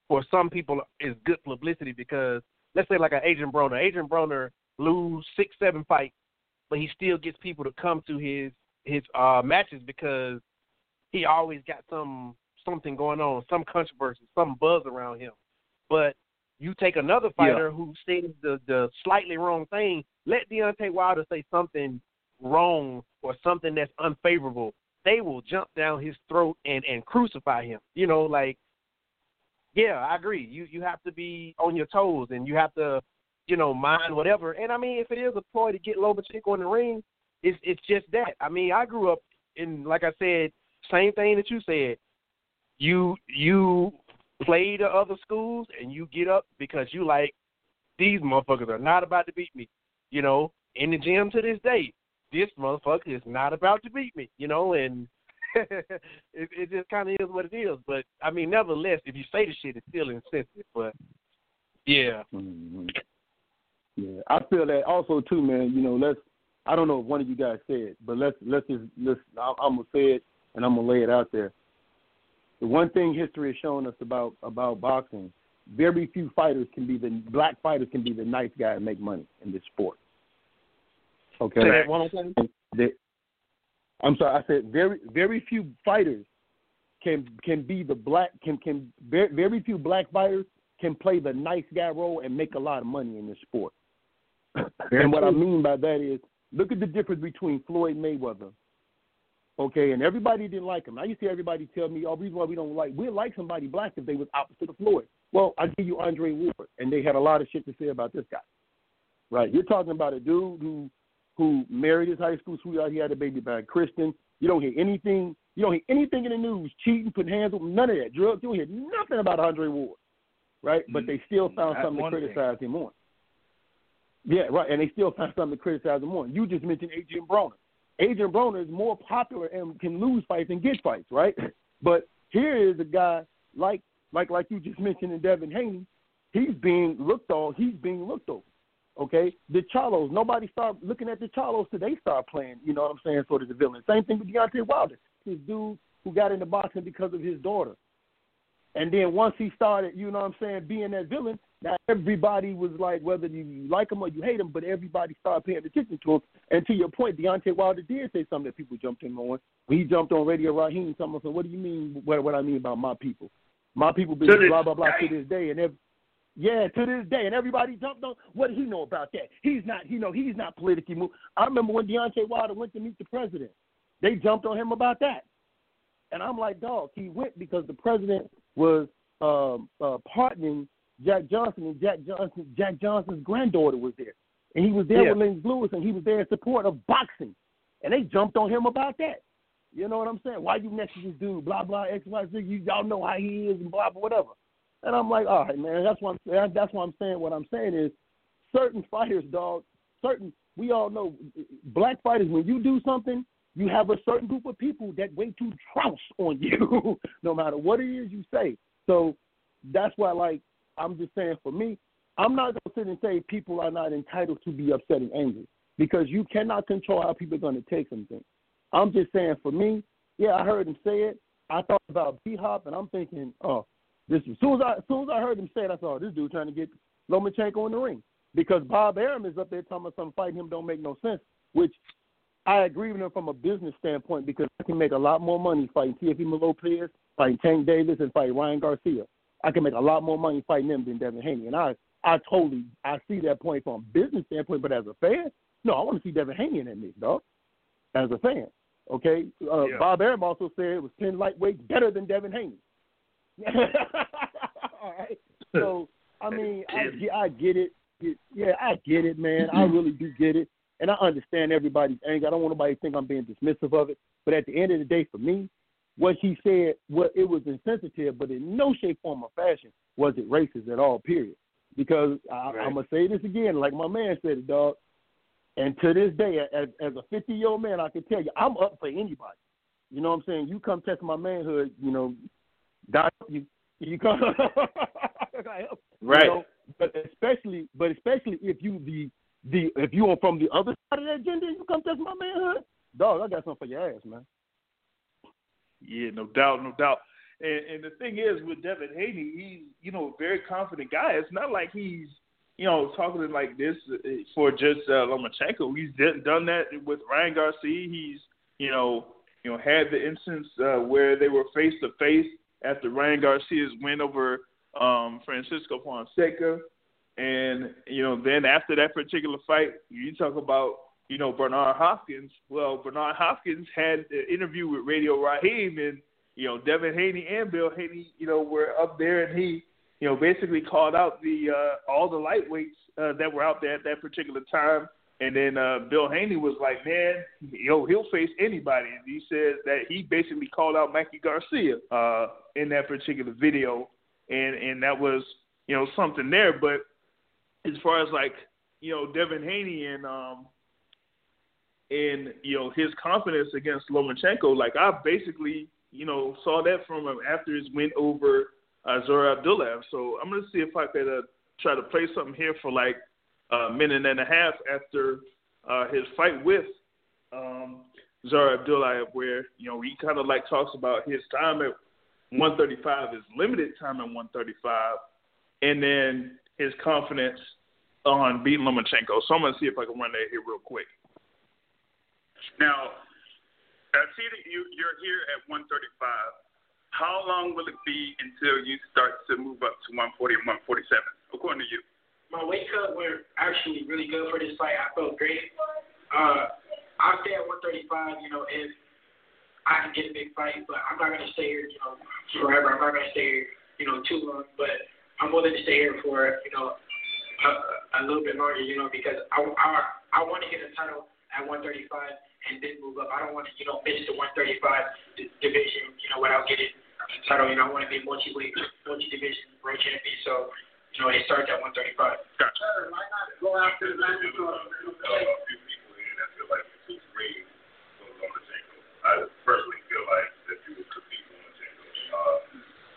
for some people is good publicity because let's say like an Adrian Broner. Adrian Broner lose six, seven fights, but he still gets people to come to his his uh matches because he always got some something going on, some controversy, some buzz around him. But you take another fighter who says the the slightly wrong thing, let Deontay Wilder say something wrong or something that's unfavorable, they will jump down his throat and and crucify him. You know, like yeah, I agree. You you have to be on your toes and you have to, you know, mind whatever. And I mean, if it is a ploy to get Lomachenko in the ring, it's it's just that. I mean, I grew up in like I said, same thing that you said. You you play the other schools and you get up because you like these motherfuckers are not about to beat me. You know, in the gym to this day, this motherfucker is not about to beat me. You know, and it, it just kind of is what it is. But I mean, nevertheless, if you say the shit, it's still insensitive. But yeah, hmm Yeah, I feel that also too, man. You know, let's. I don't know if one of you guys said, but let's let's just let's. I'm gonna say it and I'm gonna lay it out there. The one thing history has shown us about about boxing, very few fighters can be the black fighters can be the nice guy and make money in this sport. Okay. say that one more time. that I'm sorry, I said very very few fighters can can be the black can can very, very few black fighters can play the nice guy role and make a lot of money in this sport. And what I mean by that is look at the difference between Floyd Mayweather. Okay, and everybody didn't like him. I used to hear everybody tell me, "Oh, reason why we don't like we like somebody black if they was opposite of Floyd." Well, I give you Andre Ward, and they had a lot of shit to say about this guy. Right? You're talking about a dude who who married his high school sweetheart. He had a baby by a Christian. You don't hear anything. You don't hear anything in the news cheating, putting hands on none of that drugs. You don't hear nothing about Andre Ward, right? But they still found Not something to one thing. criticize him on. Yeah, right. And they still found something to criticize him on. You just mentioned Adrian Broner. Adrian Broner is more popular and can lose fights and get fights, right? But here is a guy like like like you just mentioned in Devin Haney. He's being looked on. He's being looked over. Okay, the Charlos. Nobody start looking at the Charlos till they start playing. You know what I'm saying? Sort of the villain. Same thing with Deontay Wilder. This dude who got into boxing because of his daughter. And then once he started, you know what I'm saying, being that villain, now everybody was like, whether you like him or you hate him, but everybody started paying attention to him. And to your point, Deontay Wilder did say something that people jumped him on. When he jumped on Radio Raheem, someone said, "What do you mean? What what I mean about my people?" My people been blah blah blah to this day, and ev- yeah, to this day, and everybody jumped on. What did he know about that? He's not, you know, he's not politically moved. I remember when Deontay Wilder went to meet the president, they jumped on him about that, and I'm like, dog, he went because the president was um, uh, pardoning Jack Johnson, and Jack Johnson, Jack Johnson's granddaughter was there, and he was there Yeah. with Lennox Lewis, and he was there in support of boxing, and they jumped on him about that. You know what I'm saying? Why you next to this dude? Blah blah X Y Z. You y'all know how he is and blah blah whatever. And I'm like, all right, man. That's what I'm saying. That's what I'm saying. What I'm saying is, certain fighters, dog. Certain we all know, black fighters. When you do something, you have a certain group of people that wait to trounce on you, no matter what it is you say. So that's why, like, I'm just saying, for me, I'm not gonna sit and say people are not entitled to be upset and angry because you cannot control how people are gonna take something. I'm just saying, for me, yeah, I heard him say it. I thought about B Hop, and I'm thinking, oh, this. As soon as I, as soon as I heard him say it, I thought this dude trying to get Lomachenko in the ring because Bob Arum is up there talking about something fighting him don't make no sense. Which I agree with him from a business standpoint because I can make a lot more money fighting Teofimo Lopez, fighting Tank Davis, and fighting Ryan Garcia. I can make a lot more money fighting them than Devin Haney, and I, I totally, I see that point from a business standpoint. But as a fan, no, I want to see Devin Haney in that mix, dog. As a fan, okay. Uh, Yeah. Bob Arum also said it was ten lightweights better than Devin Haney. All right. So I mean, I, I get it. It- Yeah, I get it, man. I really do get it, and I understand everybody's anger. I don't want nobody to think I'm being dismissive of it. But at the end of the day, for me, what he said, what it was insensitive, but in no shape, form, or fashion was it racist at all. Period. Because I, Right. I'm gonna say this again, like my man said it, dog. And to this day, as, as a 50 year old man, I can tell you, I'm up for anybody. You know what I'm saying? You come test my manhood, you know, die, you you come. Right. You know, but especially, but especially if you the the if you are from the other side of that gender, you come test my manhood, dog. I got something for your ass, man. Yeah, no doubt, no doubt. And, and the thing is, with Devin Haney, he's you know a very confident guy. It's not like he's you know talking like this for just uh, Lomachenko. He's done that with Ryan Garcia. He's you know you know had the instance uh, where they were face to face after Ryan Garcia's win over um, Francisco Fonseca, and you know then after that particular fight, you talk about you know, Bernard Hopkins. Well, Bernard Hopkins had an interview with Radio Raheem, and you know, Devin Haney and Bill Haney, you know, were up there, and he, you know, basically called out the uh, all the lightweights uh, that were out there at that particular time. And then uh, Bill Haney was like, "Man, yo, he'll face anybody." And he said that he basically called out Mikey Garcia uh, in that particular video, and and that was you know something there. But as far as like you know, Devin Haney and um, and you know his confidence against Lomachenko. Like I basically you know saw that from him after his win over uh, Zaur Abdullaev. So I'm gonna see if I could uh, try to play something here for like a minute and a half after uh, his fight with um, Zaur Abdullaev, where you know he kind of like talks about his time at 135, his limited time at 135, and then his confidence on beating Lomachenko. So I'm gonna see if I can run that here real quick. Now, I see that you, you're here at 135. How long will it be until you start to move up to 140 and 147, according to you? My weight cut were actually really good for this fight. I felt great. Uh, I'll stay at 135, you know, if I can get a big fight, but I'm not going to stay here, you know, forever. I'm not going to stay here, you know, too long, but I'm willing to stay here for, you know, a, a little bit longer, you know, because I, I, I want to get a title at 135 and then move up. I don't want to, you know, finish the 135 d- division, you know, without getting a title. You know, I want to be multi-weight, multi-division world champion. So, you know, it starts at 135. Gotcha. Why not go after the There's a few people here that feel like you're too green for Lomachenko. I personally feel like that you would compete with Lomachenko. Uh,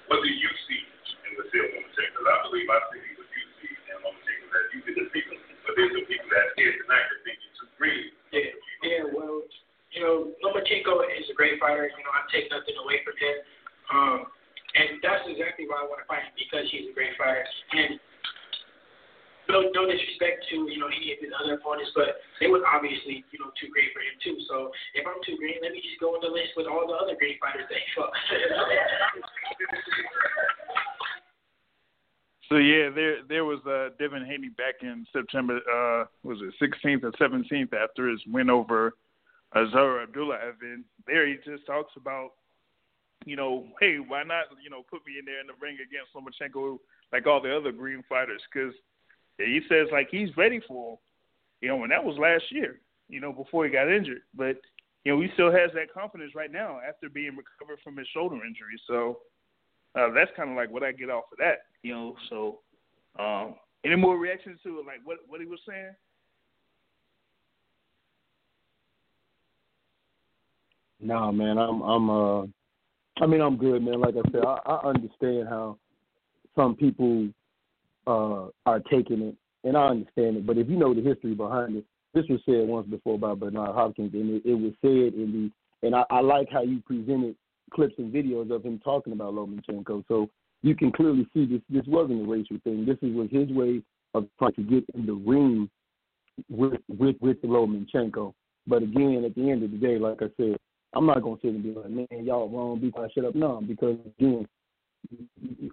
what do you see in the field Lomachenko? I believe I see what you see in Lomachenko that you can defeat him. But there's some people that here tonight that think you're too green. Yeah, yeah. Well, you know, Lomachenko is a great fighter. You know, I take nothing away from him. Um, and that's exactly why I want to fight him because he's a great fighter. And no, no disrespect to you know any of his other opponents, but they was obviously you know too great for him too. So if I'm too great, let me just go on the list with all the other great fighters that he fought. So yeah, there there was uh, Devin Haney back in September. Uh, was it 16th or 17th after his win over uh, Zaur Abdullaev? And there he just talks about, you know, hey, why not, you know, put me in there in the ring against Lomachenko like all the other green fighters? Because he says like he's ready for, you know, and that was last year, you know, before he got injured. But you know, he still has that confidence right now after being recovered from his shoulder injury. So uh, that's kind of like what I get off of that, you know. So, um, any more reactions to it, like what what he was saying? Nah, man, I'm I'm uh, I mean I'm good, man. Like I said, I, I understand how some people uh are taking it, and I understand it. But if you know the history behind it, this was said once before by Bernard Hopkins, and it, it was said in the, and I, I like how you presented clips and videos of him talking about Lomachenko. So you can clearly see this this wasn't a racial thing. This was his way of trying to get in the ring with with with Lomachenko. But again, at the end of the day, like I said, I'm not gonna sit and be like, man, y'all wrong, be quiet, shut up. No, because again,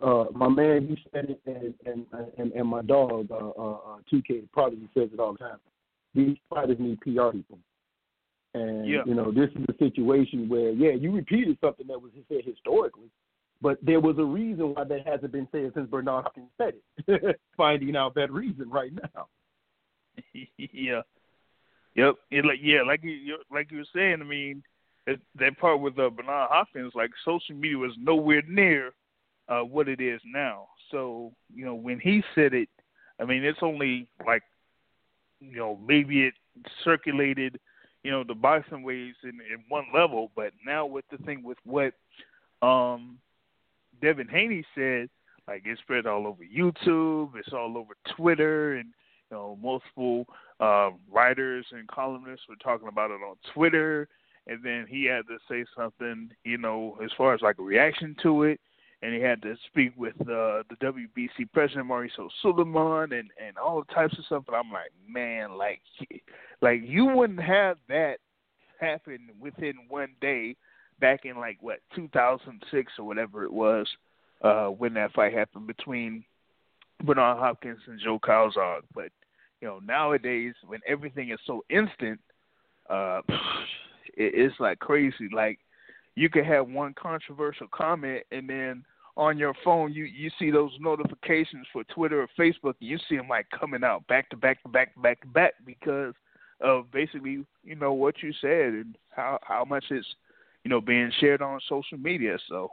uh, my man, you said it, and and and, and my dog, uh, uh, uh, 2K, probably says it all the time. These fighters need PR people. And yeah. you know, this is a situation where, yeah, you repeated something that was said historically, but there was a reason why that hasn't been said since Bernard Hopkins said it. Finding out that reason right now. yeah. Yep. It like yeah, like you like you were saying. I mean, it, that part with uh, Bernard Hopkins, like social media was nowhere near uh, what it is now. So you know, when he said it, I mean, it's only like you know maybe it circulated you know the boxing waves in, in one level, but now with the thing with what um Devin Haney said, like it's spread all over YouTube, it's all over Twitter, and you know multiple uh, writers and columnists were talking about it on Twitter, and then he had to say something, you know, as far as like a reaction to it, and he had to speak with uh, the WBC president Mauricio Sulaiman and and all types of stuff. And I'm like, man, like, like you wouldn't have that happen within one day back in like what 2006 or whatever it was uh, when that fight happened between Bernard Hopkins and Joe Calzaghe. But you know nowadays when everything is so instant, uh, it, it's like crazy. Like you could have one controversial comment and then on your phone you you see those notifications for Twitter or Facebook and you see them like coming out back to back to back to back to back because of basically you know what you said and how how much it's you know being shared on social media. So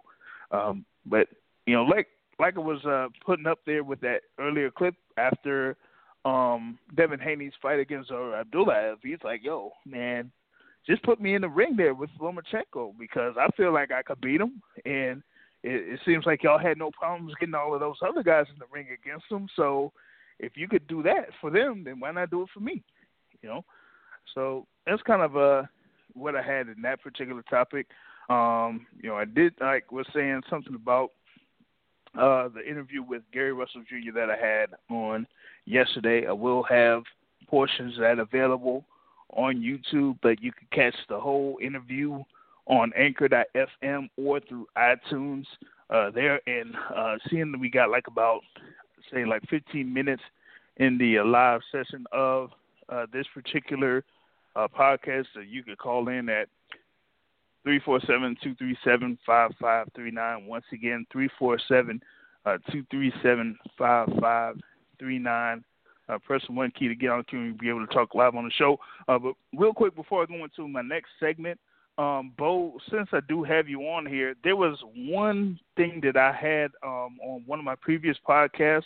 um but you know like like I was uh putting up there with that earlier clip after um Devin Haney's fight against uh, Abdullah he's like yo man just put me in the ring there with Lomachenko because I feel like I could beat him, and it, it seems like y'all had no problems getting all of those other guys in the ring against him. So if you could do that for them, then why not do it for me? You know, so that's kind of uh what I had in that particular topic. Um, you know, I did like was saying something about uh the interview with Gary Russell Jr. that I had on yesterday. I will have portions of that available on YouTube, but you can catch the whole interview on Anchor.fm or through iTunes. Uh, there and uh, seeing that we got like about say like 15 minutes in the uh, live session of uh, this particular uh, podcast, so you could call in at 347-237-5539. Once again, 347 uh, 237-5539 uh, press one key to get on the queue and be able to talk live on the show. Uh, but real quick before I go into my next segment, um, Bo, since I do have you on here, there was one thing that I had um, on one of my previous podcasts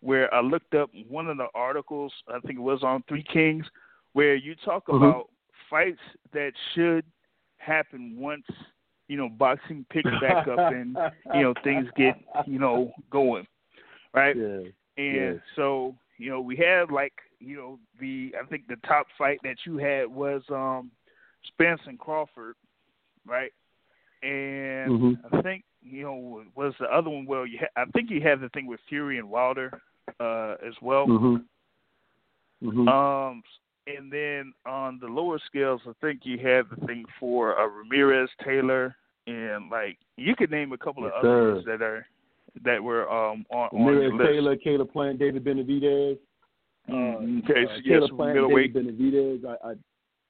where I looked up one of the articles. I think it was on Three Kings, where you talk Mhm. about fights that should happen once you know boxing picks back up and you know things get you know going, right? Yeah. And Yeah. so, you know, we had like, you know, the I think the top fight that you had was um Spence and Crawford, right? And Mhm. I think, you know, was the other one well, you ha- I think you had the thing with Fury and Wilder uh as well. Mhm. Mhm. Um and then on the lower scales, I think you had the thing for uh, Ramirez, Taylor, and like you could name a couple Yes, of others that are that were um on, on list. Taylor, Caleb Plant, David Benavidez. Mm, okay, uh, so yes, Caleb Plant, middleweight. David Benavidez. I, I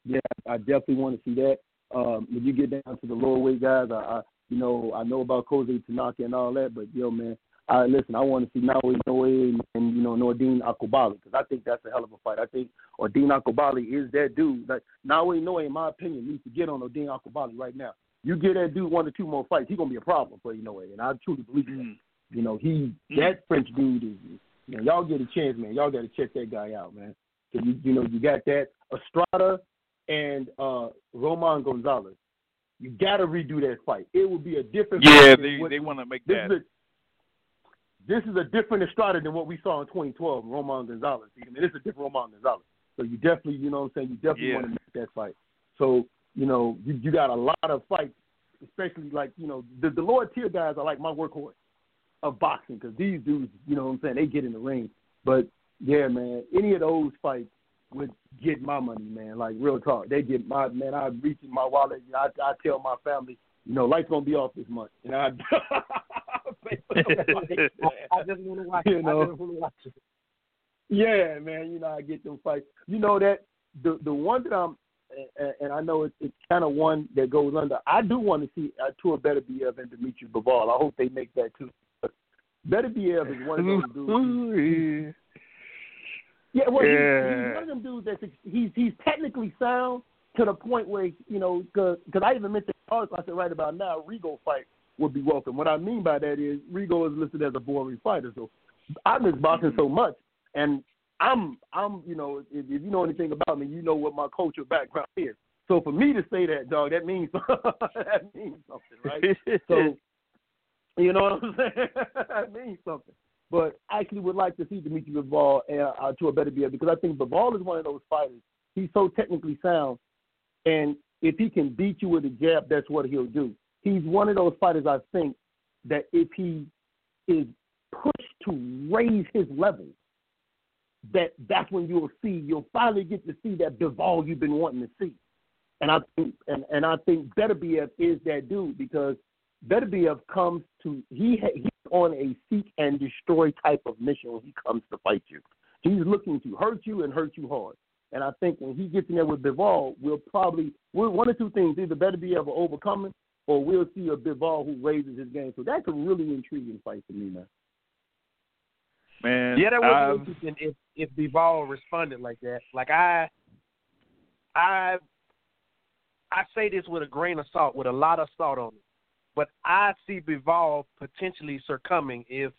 yeah, I definitely want to see that. Um, when you get down to the lower weight guys, I, I you know I know about Kosei Tanaka and all that, but yo man, I listen. I want to see Naoya Inoue and, and you know Nordine Oubaali because I think that's a hell of a fight. I think Nordine Oubaali is that dude. Like Naoya Inoue, in my opinion, needs to get on Nordine Oubaali right now. You get that dude one or two more fights, he's gonna be a problem for Inoue, and I truly believe that. Mm. You know, he Mm. that French dude is. You know, y'all get a chance, man. Y'all got to check that guy out, man. So you you know you got that Estrada and uh Roman Gonzalez. You got to redo that fight. It will be a different. Yeah, fight they what- they want to make this that. is a this is a different Estrada than what we saw in 2012, Roman Gonzalez. I mean, this is a different Roman Gonzalez. So you definitely, you know what I'm saying, you definitely Yeah. want to make that fight. So, you know, you, you got a lot of fights, especially like, you know, the, the lower tier guys are like my workhorse of boxing because these dudes, you know what I'm saying, they get in the ring. But, yeah, man, any of those fights would get my money, man. Like, real talk. They get my, man, I reach in my wallet. I, I tell my family, you know, lights going to be off this month. And I, I, just want to watch You it. know. I just want to watch it. Yeah, man. You know, I get them fights. You know that the the one that I'm, and, and I know it's, it's kind of one that goes under. I do want to see uh, Artur Beterbiev and Dmitry Bivol. I hope they make that too. Beterbiev is one of those dudes. Yeah, well, He's, Yeah. he's one of them dudes that's he's he's technically sound to the point where you know because I even mentioned also I said right about now Rigo fight would be welcome. What I mean by that is Rigo is listed as a boring fighter, so I miss boxing so mm-hmm. much, and I'm I'm you know if, if you know anything about me, you know what my cultural background is. So for me to say that, dog, that means that means something, right? So, you know what I'm saying? that means something. But I actually would like to see Dmitry Bivol uh, uh, to a Beterbiev because I think Bivol is one of those fighters. He's so technically sound, and if he can beat you with a jab, that's what he'll do. He's one of those fighters I think that if he is pushed to raise his level, that that's when you'll see you'll finally get to see that Bivol you've been wanting to see. And I think and, and I think Beterbiev is that dude because Beterbiev comes to he he's on a seek and destroy type of mission when he comes to fight you. He's looking to hurt you and hurt you hard. And I think when he gets in there with Bivol, we'll probably we'll, one or two things either Beterbiev will overcome it or we'll see a Bivol who raises his game. So that's a really intriguing fight for me, man. man. Yeah, that would I've- be interesting if if Bivol responded like that. Like I, I, I say this with a grain of salt, with a lot of salt on it. But I see Bivol potentially succumbing if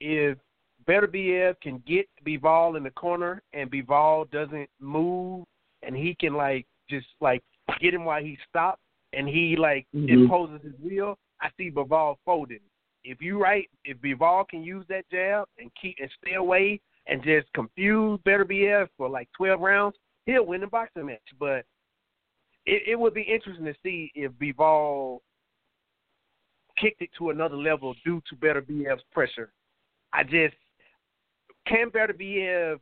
if Better Beterbiev can get Bivol in the corner and Bivol doesn't move and he can like just like get him while he stops and he like Mhm. imposes his will. I see Bivol folding. If you right, if Bivol can use that jab and keep and stay away and just confuse Better Beterbiev for like twelve rounds, he'll win the boxing match. But it, it would be interesting to see if Bivol kicked it to another level due to Beterbiev's pressure. I just can Beterbiev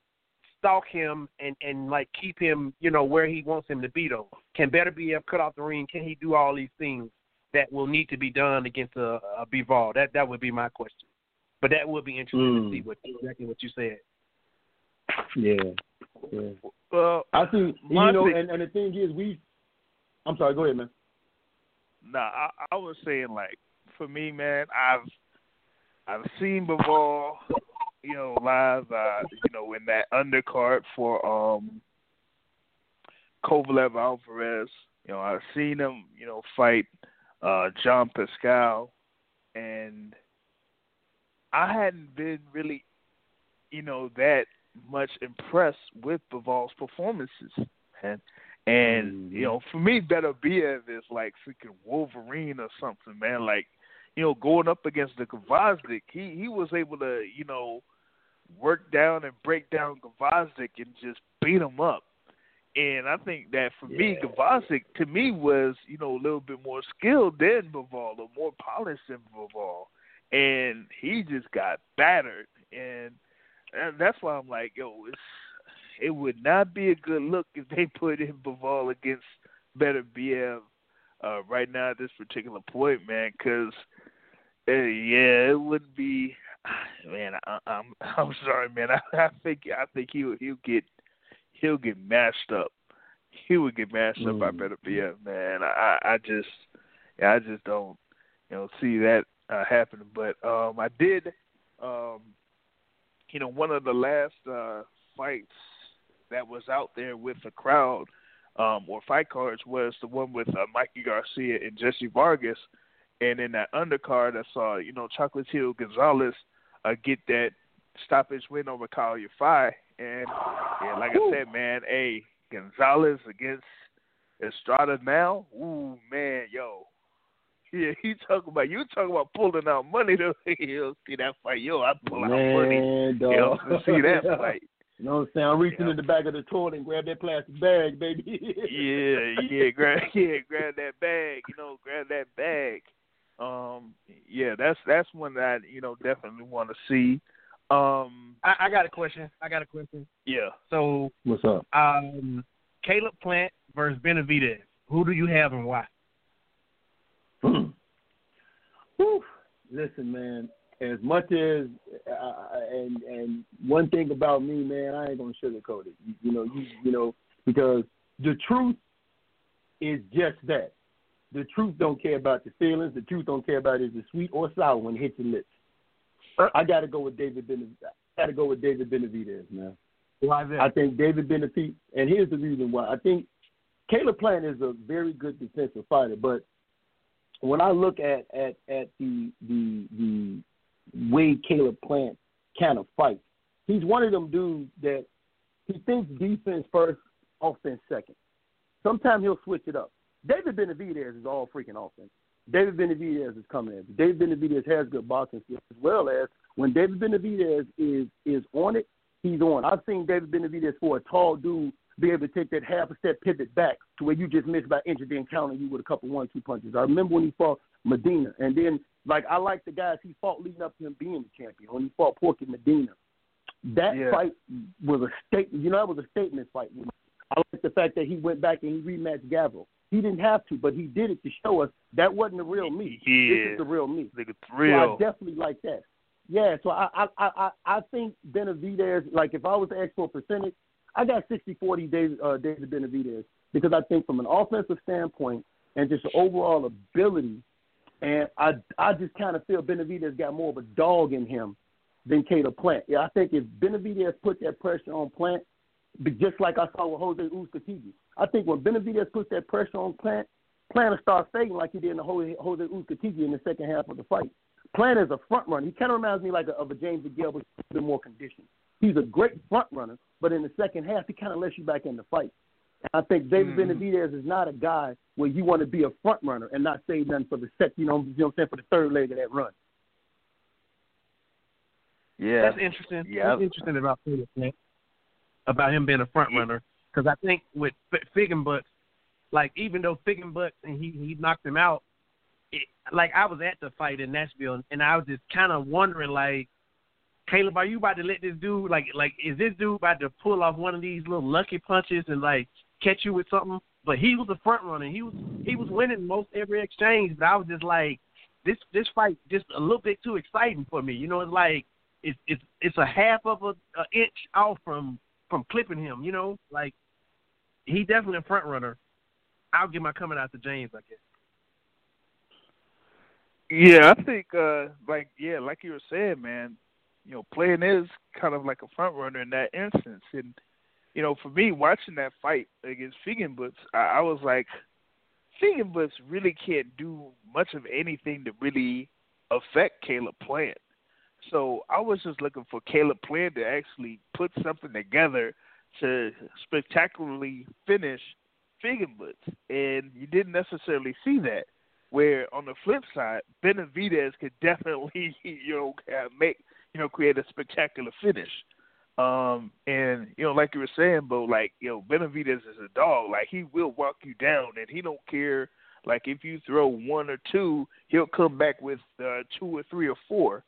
stalk him and and like keep him, you know, where he wants him to be though. Can Beterbiev cut off the ring? Can he do all these things that will need to be done against a, a Bivol? That that would be my question. But that would be interesting Mm. to see what exactly what you said. Yeah. Yeah. well, I think you know, thing- and, and the thing is, we. I'm sorry. Go ahead, man. Nah, I, I was saying like for me, man, I've I've seen Bivol, you know, live, uh, you know, in that undercard for um Kovalev Alvarez. You know, I've seen him, you know, fight uh John Pascal and I hadn't been really, you know, that much impressed with Bivol's performances, man. And you know, for me, Beterbiev is like freaking Wolverine or something, man. Like, you know, going up against the Gvozdik, he he was able to, you know, work down and break down Gvozdik and just beat him up. And I think that for me, Gvozdik to me was, you know, a little bit more skilled than Bivol, or more polished than Bivol, and he just got battered. And and that's why I'm like, yo, it's it would not be a good look if they put in Bivol against Beterbiev uh, right now at this particular point, man. Because Uh, yeah, it wouldn't be. Man, I, I'm I'm sorry, man. I, I think I think he'll he'll get he'll get mashed up. He would get mashed up I better be up, man. I I just yeah, I just don't you know see that uh, happening. But um, I did um, you know one of the last uh, fights that was out there with the crowd um, or fight cards was the one with uh, Mikey Garcia and Jesse Vargas. And in that undercard, I saw you know Chocolatito Gonzalez uh, get that stoppage win over Kyle Yafai. And yeah, like I said, man, hey, Gonzalez against Estrada now. Ooh, man, yo. Yeah, he talking about you talking about pulling out money to you see that fight. Yo, I pull out money. Man, You know, dog. to see that fight. You know what I'm saying? I'm reaching Yeah. in the back of the toilet and grab that plastic bag, baby. yeah, yeah, grab yeah, grab that bag, you know, grab that bag. Um, yeah, that's that's one that you know definitely want to see. Um, I, I got a question. I got a question. yeah, So, What's up? um, Caleb Plant versus Benavidez. Who do you have and why? Whew. Listen, man. As much as uh, and and one thing about me, man, I ain't gonna sugarcoat it. You, you know, you you know, because the truth is just that. The truth don't care about the feelings. The truth don't care about is it sweet or sour when it hits your lips. I got to go with David Benavidez. I got to go with David Benavidez, man. Why that? I think David Benavidez, and here's the reason why. I think Caleb Plant is a very good defensive fighter, but when I look at at at the the the way Caleb Plant kind of fights, he's one of them dudes that he thinks defense first, offense second. Sometimes he'll switch it up. David Benavidez is all freaking offense. David Benavidez is coming in. David Benavidez has good boxing skills as well as when David Benavidez is is on it, he's on. I've seen David Benavidez for a tall dude be able to take that half a step pivot back to where you just missed by inches, then counter you with a couple one two punches. I remember when he fought Medina, and then like I like the guys he fought leading up to him being the champion. When he fought Porky Medina, that Yeah. fight was a statement. You know, that was a statement fight. I like the fact that he went back and he rematched Gavril. He didn't have to, but he did it to show us that wasn't the real me. This is the real me. nigga So I definitely like that. Yeah, so I I I I I think Benavidez. Like if I was to ask for a percentage, I got 60-40 David uh, David Benavidez because I think from an offensive standpoint and just overall ability, and I I just kind of feel Benavidez got more of a dog in him than Caleb Plant. Yeah, I think if Benavidez put that pressure on Plant, just like I saw with Jose Uzcategui, I think when Benavidez puts that pressure on Plant, Plant will start fading like he did in the Jose Uzcategui in the second half of the fight. Plant is a front runner. He kind of reminds me like a, of a James McGill, but a bit more conditioned. He's a great front runner, but in the second half, he kind of lets you back in the fight. And I think David Mhm. Benavidez is not a guy where you want to be a front runner and not save nothing for the set, you know, you know what I'm saying, for the third leg of that run. Yeah, That's interesting. Yeah. That's interesting about Caleb Plant, about him being a front runner. Because I think with F- Feigenbutz, like even though Feigenbutz and he he knocked him out, it, like I was at the fight in Nashville and I was just kind of wondering like, Caleb, are you about to let this dude like like is this dude about to pull off one of these little lucky punches and like catch you with something? But he was a front runner. He was he was winning most every exchange. But I was just like, this this fight just a little bit too exciting for me. You know, it's like it's it's it's a half of a, a inch off from from clipping him. You know, like he definitely a front runner. I'll give my coming out to James, I guess. Yeah, I think uh like yeah, like you were saying, man, you know, playing is kind of like a front runner in that instance. And you know, for me watching that fight against Feigenbutz, I, I was like Feigenbutz really can't do much of anything to really affect Caleb Plant. So I was just looking for Caleb Plant to actually put something together to spectacularly finish Feigenbutz. And you didn't necessarily see that where on the flip side, Benavidez could definitely, you know, make, you know, create a spectacular finish. Um, and you know, like you were saying, Bo, like you know, Benavidez is a dog. Like he will walk you down, and he don't care. Like if you throw one or two, he'll come back with uh, two or three or four.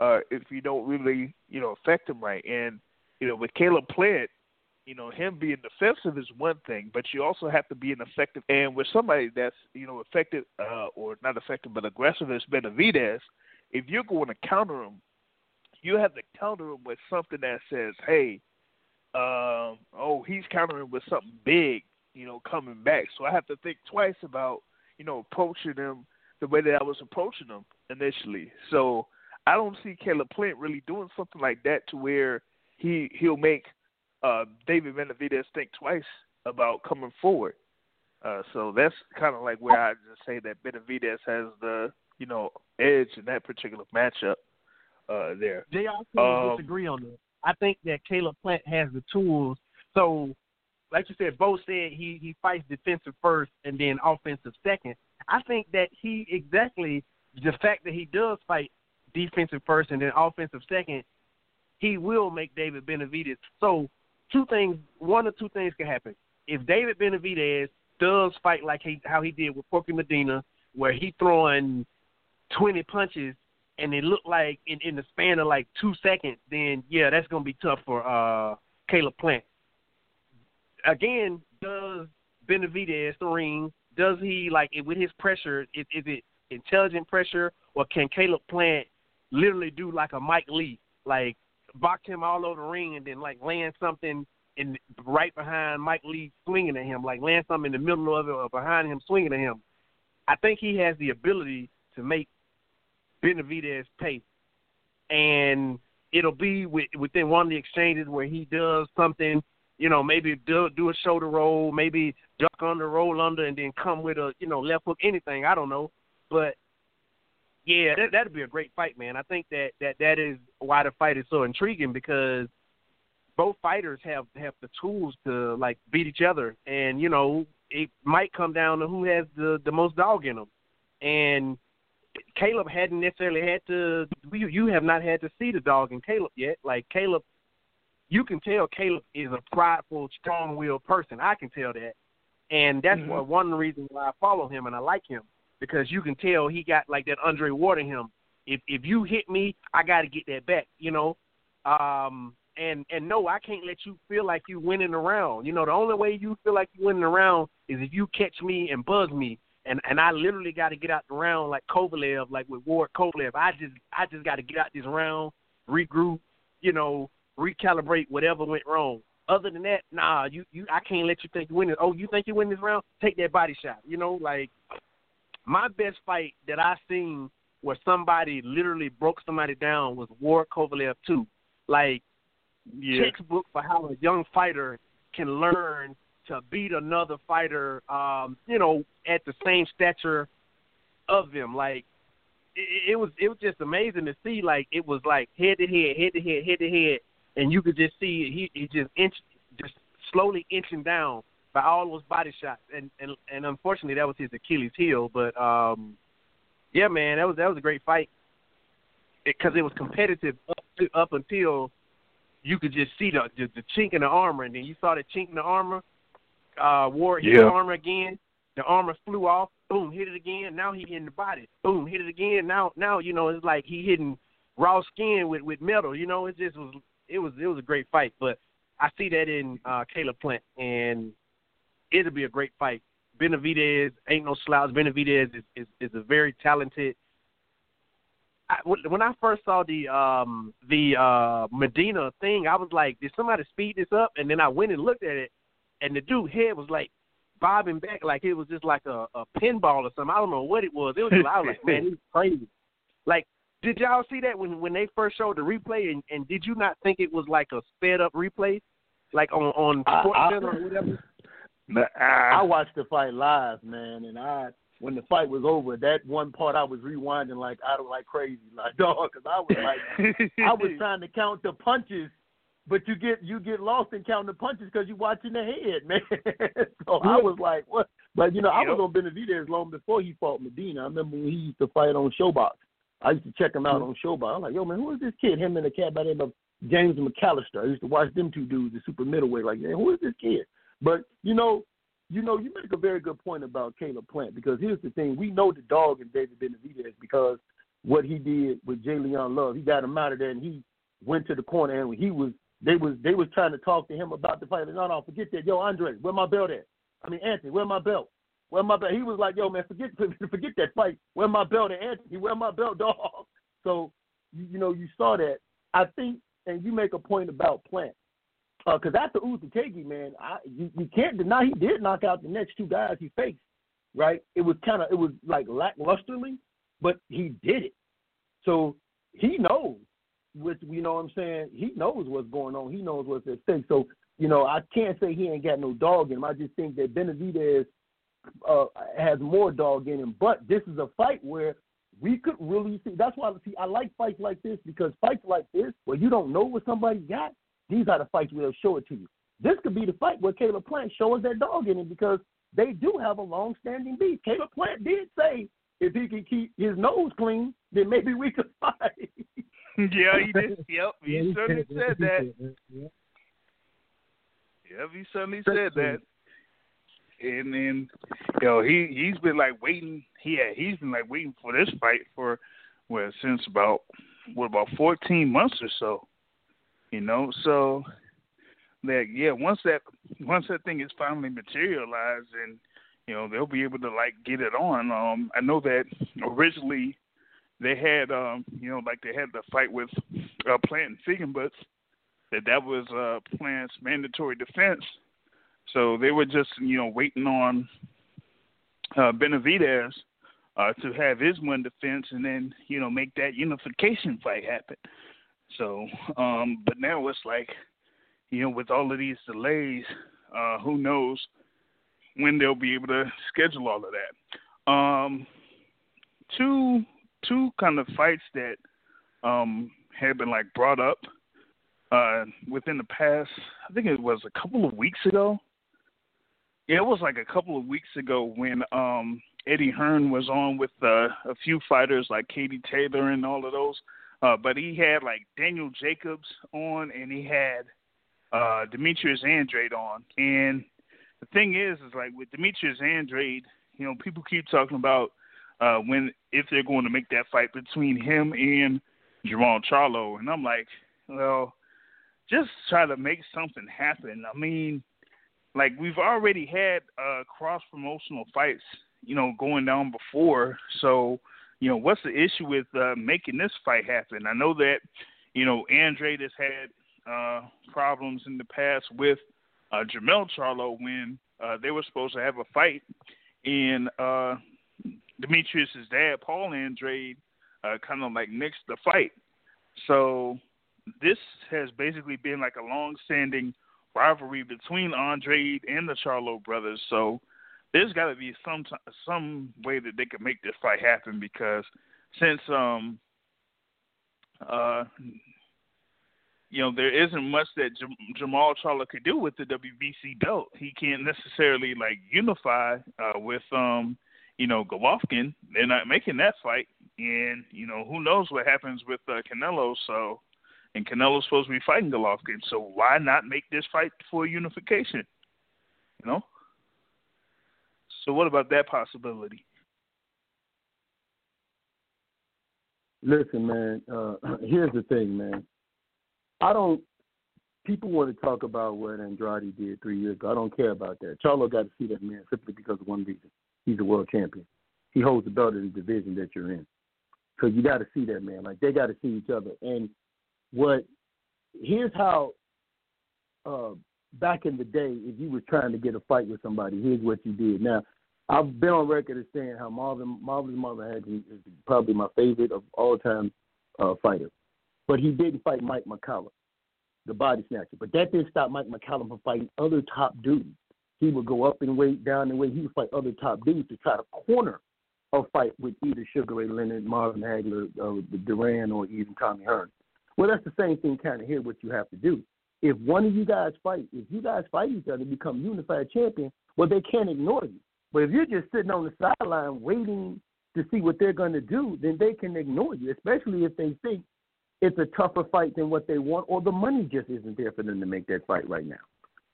Uh, if you don't really, you know, affect him right. And you know, with Caleb Plant, you know, him being defensive is one thing, but you also have to be an effective. And with somebody that's, you know, effective uh, or not effective but aggressive as Benavidez, if you're going to counter him, you have to counter him with something that says, "Hey, um, oh, he's countering with something big, you know, coming back." So I have to think twice about, you know, approaching him the way that I was approaching him initially. So I don't see Caleb Plant really doing something like that to where he he'll make uh, David Benavidez think twice about coming forward. Uh, so that's kind of like where I just say that Benavidez has the you know edge in that particular matchup uh, there. They also Um, disagree on that. I think that Caleb Plant has the tools. So, like you said, Bo said he he fights defensive first and then offensive second. I think that he exactly the fact that he does fight defensive first and then offensive second, he will make David Benavidez. So, two things, one or two things can happen. If David Benavidez does fight like he how he did with Porky Medina, where he throwing twenty punches and it looked like in, in the span of like two seconds, then yeah, that's gonna be tough for uh Caleb Plant. Again, does Benavidez the ring? Does he like it with his pressure? Is, is it intelligent pressure, or can Caleb Plant literally do like a Mike Lee, like box him all over the ring and then like land something in right behind Mike Lee swinging at him, like land something in the middle of it or behind him swinging at him. I think he has the ability to make Benavidez pay, and it'll be with, within one of the exchanges where he does something, you know, maybe do, do a shoulder roll, maybe duck under, roll under, and then come with a you know left hook, anything. I don't know, but yeah, that that'd be a great fight, man. I think that that that is why the fight is so intriguing because both fighters have have the tools to like beat each other, and you know it might come down to who has the the most dog in them, and Caleb hadn't necessarily had to. You you have not had to see the dog in Caleb yet. Like Caleb, you can tell Caleb is a prideful, strong-willed person. I can tell that, and that's Mhm. why one reasons why I follow him and I like him because you can tell he got like that Andre Ward in him. If if you hit me, I got to get that back. You know, um, and and no, I can't let you feel like you winning around. You know, the only way you feel like you winning around is if you catch me and buzz me, and and I literally got to get out the round like Kovalev, like with Ward Kovalev. I just I just got to get out this round, regroup, you know, recalibrate whatever went wrong. Other than that, nah, you you I can't let you think you win winning. Oh, you think you win this round? Take that body shot. You know, like my best fight that I seen where somebody literally broke somebody down was Ward Kovalev too. Like Yeah. textbook for how a young fighter can learn to beat another fighter, um, you know, at the same stature of them. Like it, it was, it was just amazing to see. Like it was like head to head, head to head, head to head, and you could just see he, he just inch, just slowly inching down by all those body shots. And and and unfortunately, that was his Achilles heel. But um, yeah, man, that was that was a great fight because it was competitive up to, up until you could just see the, the the chink in the armor, and then you saw the chink in the armor. Uh, Ward hit Yeah. the armor again. The armor flew off. Boom, hit it again. Now he hitting the body. Boom, hit it again. Now now you know it's like he hitting raw skin with with metal. You know it just was it was it was a great fight. But I see that in uh, Caleb Plant, and it'll be a great fight. Benavidez ain't no slouch. Benavidez is is, is a very talented I, when I first saw the um the uh Medina thing, I was like, did somebody speed this up? And then I went and looked at it, and the dude head was like bobbing back like it was just like a, a pinball or something. I don't know what it was. It was just, I was like, man, he's crazy. Like, did y'all see that when when they first showed the replay? And, and did you not think it was like a sped up replay, like on on I- Sports I- Center or whatever? Nah, I watched the fight live, man, and I when the fight was over, that one part I was rewinding like I was like crazy, like dog, because I was like I was trying to count the punches, but you get you get lost in counting the punches because you're watching the head, man. so I was like, what? But you know, I was on Benavidez long before he fought Medina. I remember when he used to fight on ShoBox. I used to check him out mm-hmm. on ShoBox. I'm like, yo, man, who is this kid? Him and a cat by the name of James McAllister. I used to watch them two dudes, the super middleweight. Like, man, who is this kid? But you know, you know, you make a very good point about Caleb Plant because here's the thing: we know the dog in David Benavidez because what he did with J'Leon Love, he got him out of there and he went to the corner and he was they was they was trying to talk to him about the fight. No, no, forget that. Yo, Andre, where my belt at? I mean, Anthony, where my belt? Where my belt? He was like, yo, man, forget forget that fight. Where my belt at, Anthony? Where my belt, dog? So you, you know you saw that. I think, and you make a point about Plant. Uh, because after Uzcategui, man, I, you, you can't deny he did knock out the next two guys he faced, right? It was kind of it was like lacklusterly, but he did it. So he knows, with you know what I'm saying. He knows what's going on. He knows what's at stake. So you know I can't say he ain't got no dog in him. I just think that Benavidez uh, has more dog in him. But this is a fight where we could really see. That's why see I like fights like this because fights like this where you don't know what somebody got these are the fights where they'll show it to you. This could be the fight where Caleb Plant shows that dog in him because they do have a long-standing beef. Caleb Plant did say if he can keep his nose clean, then maybe we could fight. yeah, he did. Yep, he certainly said that. Yep, he certainly said that. And then, you know, he he's been like waiting. He yeah, he's been like waiting for this fight for well since about what about fourteen months or so you know. So that yeah, once that once that thing is finally materialized, and you know they'll be able to like get it on. Um, I know that originally they had um, you know like they had the fight with uh, Plant and Feigenbutz, that that was uh, Plant's mandatory defense. So they were just you know waiting on uh, Benavidez uh, to have his one defense, and then you know make that unification fight happen. So, um, but now it's like, you know, with all of these delays, uh, who knows when they'll be able to schedule all of that. Um, two two kind of fights that um, have been like brought up uh, within the past. I think it was a couple of weeks ago. Yeah, it was like a couple of weeks ago when um, Eddie Hearn was on with uh, a few fighters like Katie Taylor and all of those. Uh, but he had like Daniel Jacobs on, and he had uh, Demetrius Andrade on. And the thing is, is like with Demetrius Andrade, you know, people keep talking about uh, when if they're going to make that fight between him and Jermall Charlo, and I'm like, well, just try to make something happen. I mean, like we've already had uh, cross promotional fights, you know, going down before, so you know, what's the issue with uh, making this fight happen? I know that, you know, Andre has had uh, problems in the past with uh, Jermell Charlo when uh, they were supposed to have a fight, and uh, Demetrius's dad, Paul Andrade, uh, kind of like nixed the fight. So this has basically been like a long-standing rivalry between Andrade and the Charlo brothers. So there's got to be some some way that they can make this fight happen because since um uh you know there isn't much that J- Jermall Charlo could do with the WBC belt. He can't necessarily like unify uh, with um you know Golovkin. They're not making that fight, and you know who knows what happens with uh, Canelo. So and Canelo's supposed to be fighting Golovkin. So why not make this fight for unification? You know. So what about that possibility? Listen, man. Uh, here's the thing, man. I don't. People want to talk about what Andrade did three years ago. I don't care about that. Charlo got to see that man simply because of one reason. He's a world champion. He holds the belt in the division that you're in. So you got to see that man. Like they got to see each other. And what? Here's how. Uh, back in the day, if you were trying to get a fight with somebody, here's what you did. Now, I've been on record as saying how Marvin Marvin Marvin Hagler is probably my favorite of all time uh, fighter, but he didn't fight Mike McCallum, the body snatcher. But that didn't stop Mike McCallum from fighting other top dudes. He would go up in weight, down in weight. He would fight other top dudes to try to corner a fight with either Sugar Ray Leonard, Marvin Hagler, uh, Duran, or even Tommy Hearn. Well, that's the same thing kind of here. What you have to do if one of you guys fight, if you guys fight each other, become unified champion, well, they can't ignore you. But if you're just sitting on the sideline waiting to see what they're going to do, then they can ignore you, especially if they think it's a tougher fight than what they want, or the money just isn't there for them to make that fight right now.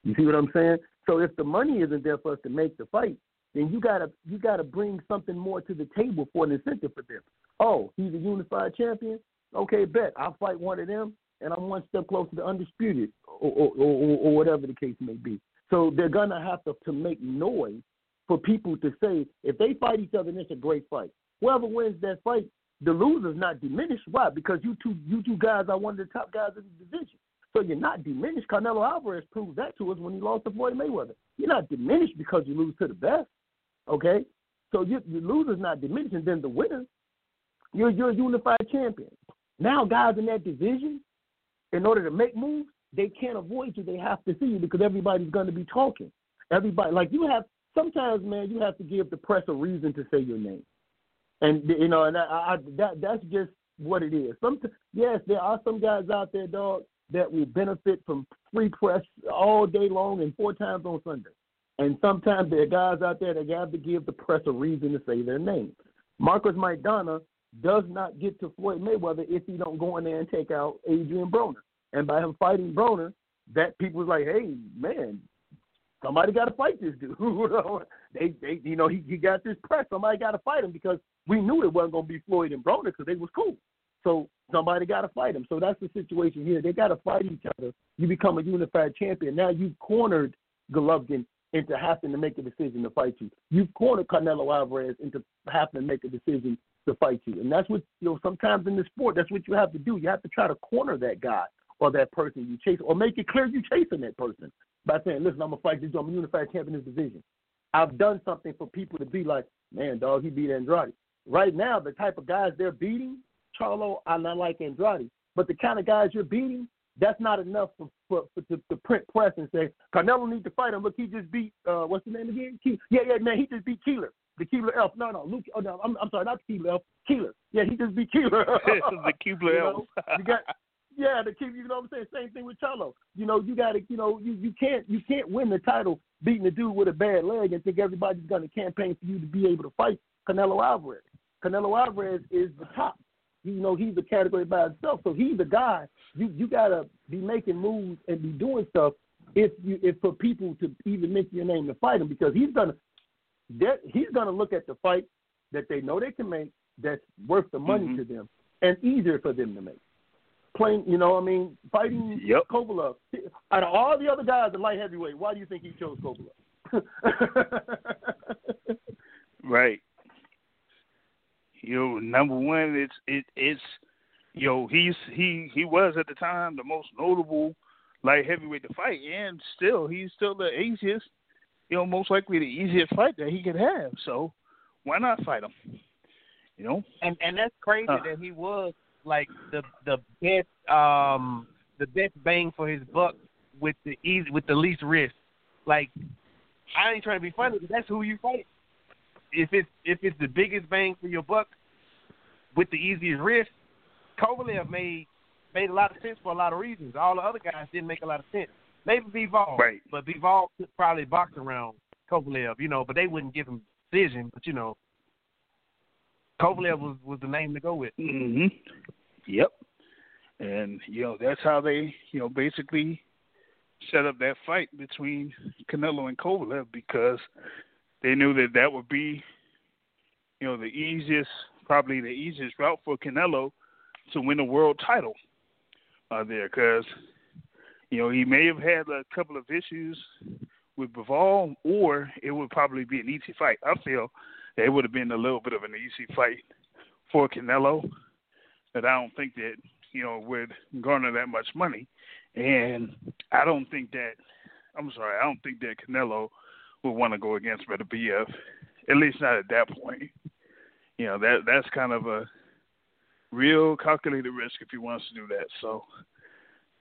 You see what I'm saying? So if the money isn't there for us to make the fight, then you gotta you gotta bring something more to the table for an incentive for them. Oh, he's a unified champion. Okay, bet I'll fight one of them and I'm one step closer to undisputed, or, or, or, or whatever the case may be. So they're gonna have to to make noise for people to say if they fight each other, it's a great fight. Whoever wins that fight, the loser's not diminished. Why? Because you two you two guys are one of the top guys in the division. So you're not diminished. Canelo Alvarez proved that to us when he lost to Floyd Mayweather. You're not diminished because you lose to the best. Okay? So you, the loser's not diminished, and then the winner, you're you're a unified champion. Now guys in that division, in order to make moves, they can't avoid you. They have to see you because everybody's going to be talking. Everybody, like you have sometimes, man, you have to give the press a reason to say your name, and you know, and I, I, that that's just what it is. Some, yes, there are some guys out there, dog, that will benefit from free press all day long and four times on Sunday. And sometimes there are guys out there that have to give the press a reason to say their name. Marcos Maidana does not get to Floyd Mayweather if he don't go in there and take out Adrian Broner. And by him fighting Broner, that people was like, hey, man, somebody got to fight this dude. they, they, you know, he, he got this press. Somebody got to fight him because we knew it wasn't going to be Floyd and Broner because they was cool. So somebody got to fight him. So that's the situation here. They got to fight each other. You become a unified champion. Now you've cornered Golovkin into having to make a decision to fight you. You've cornered Canelo Alvarez into having to make a decision to fight you. And that's what you know. Sometimes in the sport, that's what you have to do. You have to try to corner that guy or that person you chase, or make it clear you're chasing that person by saying, "Listen, I'm gonna fight you. I'm a unified champion in this division. I've done something for people to be like, man, dog, he beat Andrade. Right now, the type of guys they're beating, Charlo, I not like Andrade, but the kind of guys you're beating, that's not enough for, for, for to, to, print press and say Canelo needs to fight him. Look, he just beat uh, what's the name again? Ke- yeah, yeah, man, he just beat Keeler, the Keebler Elf. No, no, Luke. Oh no, I'm, I'm sorry, not Keebler Elf. Keeler. Yeah, he just beat Keeler. the Keebler Elf. you got. Yeah, the keep you know what I'm saying. Same thing with Charlo. You know, you got to, you know, you, you can't you can't win the title beating a dude with a bad leg and think everybody's going to campaign for you to be able to fight Canelo Alvarez. Canelo Alvarez is the top you know he's a category by himself. So he's the guy. You you gotta be making moves and be doing stuff if you if for people to even mention your name to fight him because he's gonna that he's gonna look at the fight that they know they can make that's worth the money mm-hmm. to them and easier for them to make. Playing, you know, I mean, fighting yep. Kovalev. Out of all the other guys in light heavyweight, why do you think he chose Kovalev? right you know, number one, it's it it's you know he's he he was at the time the most notable light heavyweight to fight, and still he's still the easiest, you know, most likely the easiest fight that he could have. So why not fight him? You know, and and that's crazy uh, that he was like the the best um the best bang for his buck with the easy with the least risk. Like I ain't trying to be funny, but that's who you fight if it's if it's the biggest bang for your buck with the easiest risk, Kovalev made made a lot of sense for a lot of reasons. All the other guys didn't make a lot of sense. Maybe Bivol, right. but Bivol could probably box around Kovalev, you know, but they wouldn't give him decision. But you know, Kovalev was was the name to go with. Mm-hmm. Yep. And you know that's how they you know basically set up that fight between Canelo and Kovalev because they knew that that would be, you know, the easiest, probably the easiest route for Canelo to win a world title uh, there, because you know he may have had a couple of issues with Bivol, or it would probably be an easy fight. I feel that it would have been a little bit of an easy fight for Canelo, but I don't think that you know would garner that much money, and I don't think that. I'm sorry, I don't think that Canelo would want to go against Beterbiev, at least not at that point. You know that that's kind of a real calculated risk if he wants to do that. So,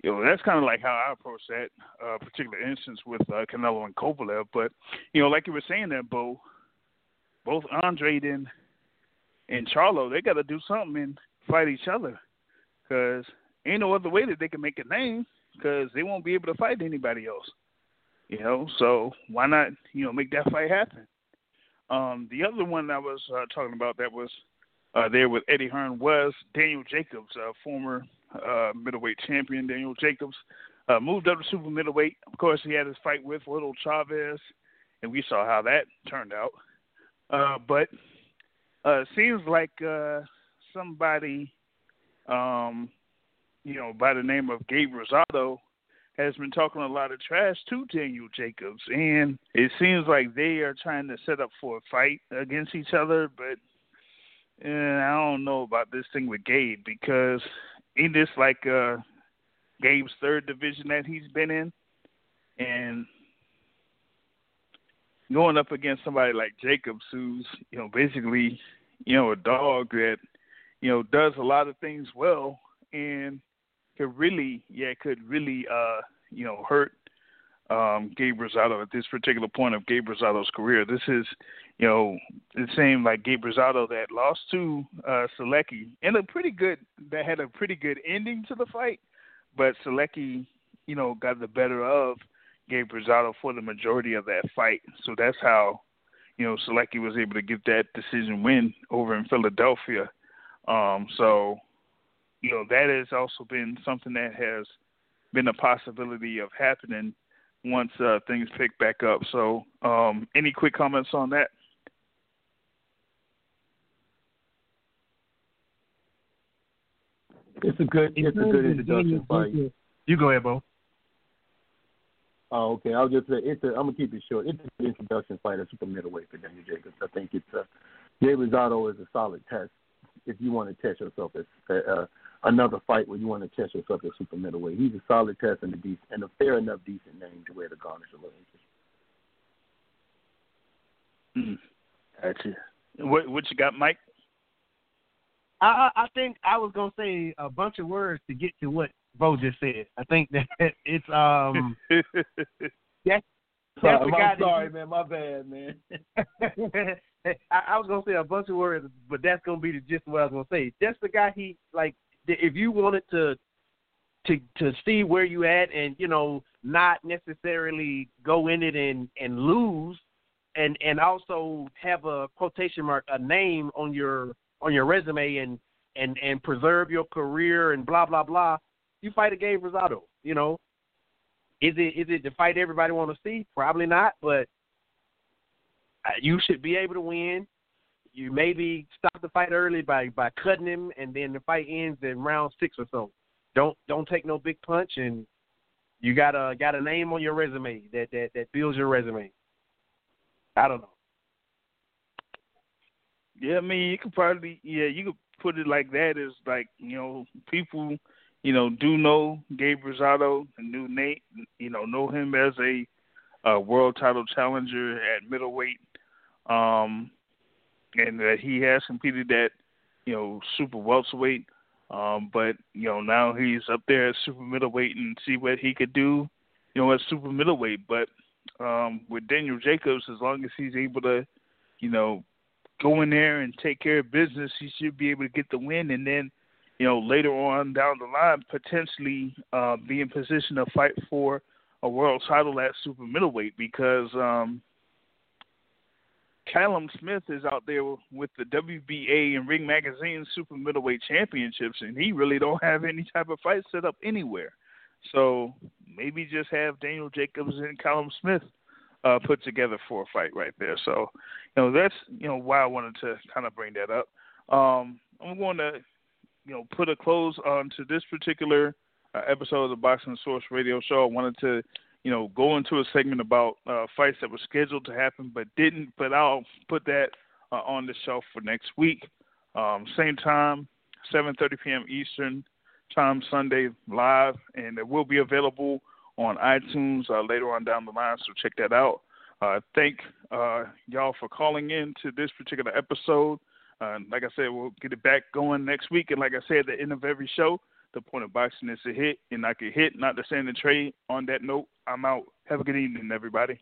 you know, that's kind of like how I approach that uh, particular instance with uh, Canelo and Kovalev. But you know, like you were saying that, Bo, both Andre and and Charlo, they got to do something and fight each other, because ain't no other way that they can make a name, because they won't be able to fight anybody else. You know, so why not, you know, make that fight happen? Um, the other one I was uh, talking about that was uh, there with Eddie Hearn was Daniel Jacobs, uh, former uh, middleweight champion. Daniel Jacobs uh, moved up to super middleweight. Of course, he had his fight with Little Chavez, and we saw how that turned out. Uh, but uh, it seems like uh, somebody, um, you know, by the name of Gabe Rosado has been talking a lot of trash to Daniel Jacobs, and it seems like they are trying to set up for a fight against each other. But and I don't know about this thing with Gabe because in this like uh Gabe's third division that he's been in, and going up against somebody like Jacobs, who's you know basically you know a dog that you know does a lot of things well and could really yeah could really uh you know hurt um Gabe Rosado at this particular point of Gabe Rosado's career. This is you know the same like Gabe Rosado that lost to uh Sulecki in a pretty good that had a pretty good ending to the fight, but Sulecki you know got the better of Gabe Rosado for the majority of that fight. So that's how, you know, Sulecki was able to get that decision win over in Philadelphia. Um, so, you know, that has also been something that has been a possibility of happening once uh, things pick back up. So, um, any quick comments on that? It's a good, it's a good introduction fight. You go ahead, Bo. Oh, okay. I'll just say it's. A, I'm gonna keep it short. It's an introduction fight at super middleweight for Daniel Jacobs. I think it's a. Jay Rosado is a solid test if you want to test yourself as uh, another fight where you want to test yourself as super middleweight. He's a solid test and a decent and a fair enough decent name to wear the garnish a little Mm. interest. Gotcha. What what you got, Mike? I I I think I was gonna say a bunch of words to get to what Bo just said. I think that it's um that's that's I'm the guy that sorry, man. My bad, man. I, I was gonna say a bunch of words, but that's gonna be the gist of what I was gonna say. That's the guy he like. If you wanted to to to see where you at, and you know, not necessarily go in it and and lose, and and also have a quotation mark a name on your on your resume and and and preserve your career and blah blah blah. You fight a Gabe Rosado. You know, is it is it the fight everybody want to see? Probably not, but uh, you should be able to win. You maybe stop the fight early by by cutting him, and then the fight ends in round six or so. Don't don't take no big punch, and you got a got a name on your resume that that that builds your resume. I don't know. Yeah, I mean, you could probably yeah, you could put it like that. Is like you know, people you know do know Gabe Rosado and knew Nate, you know, know him as a, a world title challenger at middleweight, um, and that he has competed at you know super welterweight. Um, but you know now he's up there at super middleweight and see what he could do, you know, at super middleweight. But um, with Daniel Jacobs, as long as he's able to, you know, go in there and take care of business, he should be able to get the win, and then, you know, later on down the line, potentially uh, be in position to fight for a world title at super middleweight because um, Callum Smith is out there with the WBA and Ring Magazine super middleweight championships, and he really don't have any type of fight set up anywhere. So maybe just have Daniel Jacobs and Callum Smith uh, put together for a fight right there. So, you know, that's you know why I wanted to kind of bring that up. Um, I'm going to, you know, put a close on to this particular uh, episode of the Boxing Source Radio Show. I wanted to, you know, go into a segment about uh, fights that were scheduled to happen but didn't. But I'll put that uh, on the shelf for next week. Um, same time, 7:30 p.m. Eastern time Sunday live, and it will be available on iTunes uh, later on down the line. So check that out. Uh, thank uh, y'all for calling in to this particular episode. Uh, like I said, we'll get it back going next week. And like I said, at the end of every show, the point of boxing is to hit and I get hit, not to send the trade. On that note, I'm out. Have a good evening, everybody.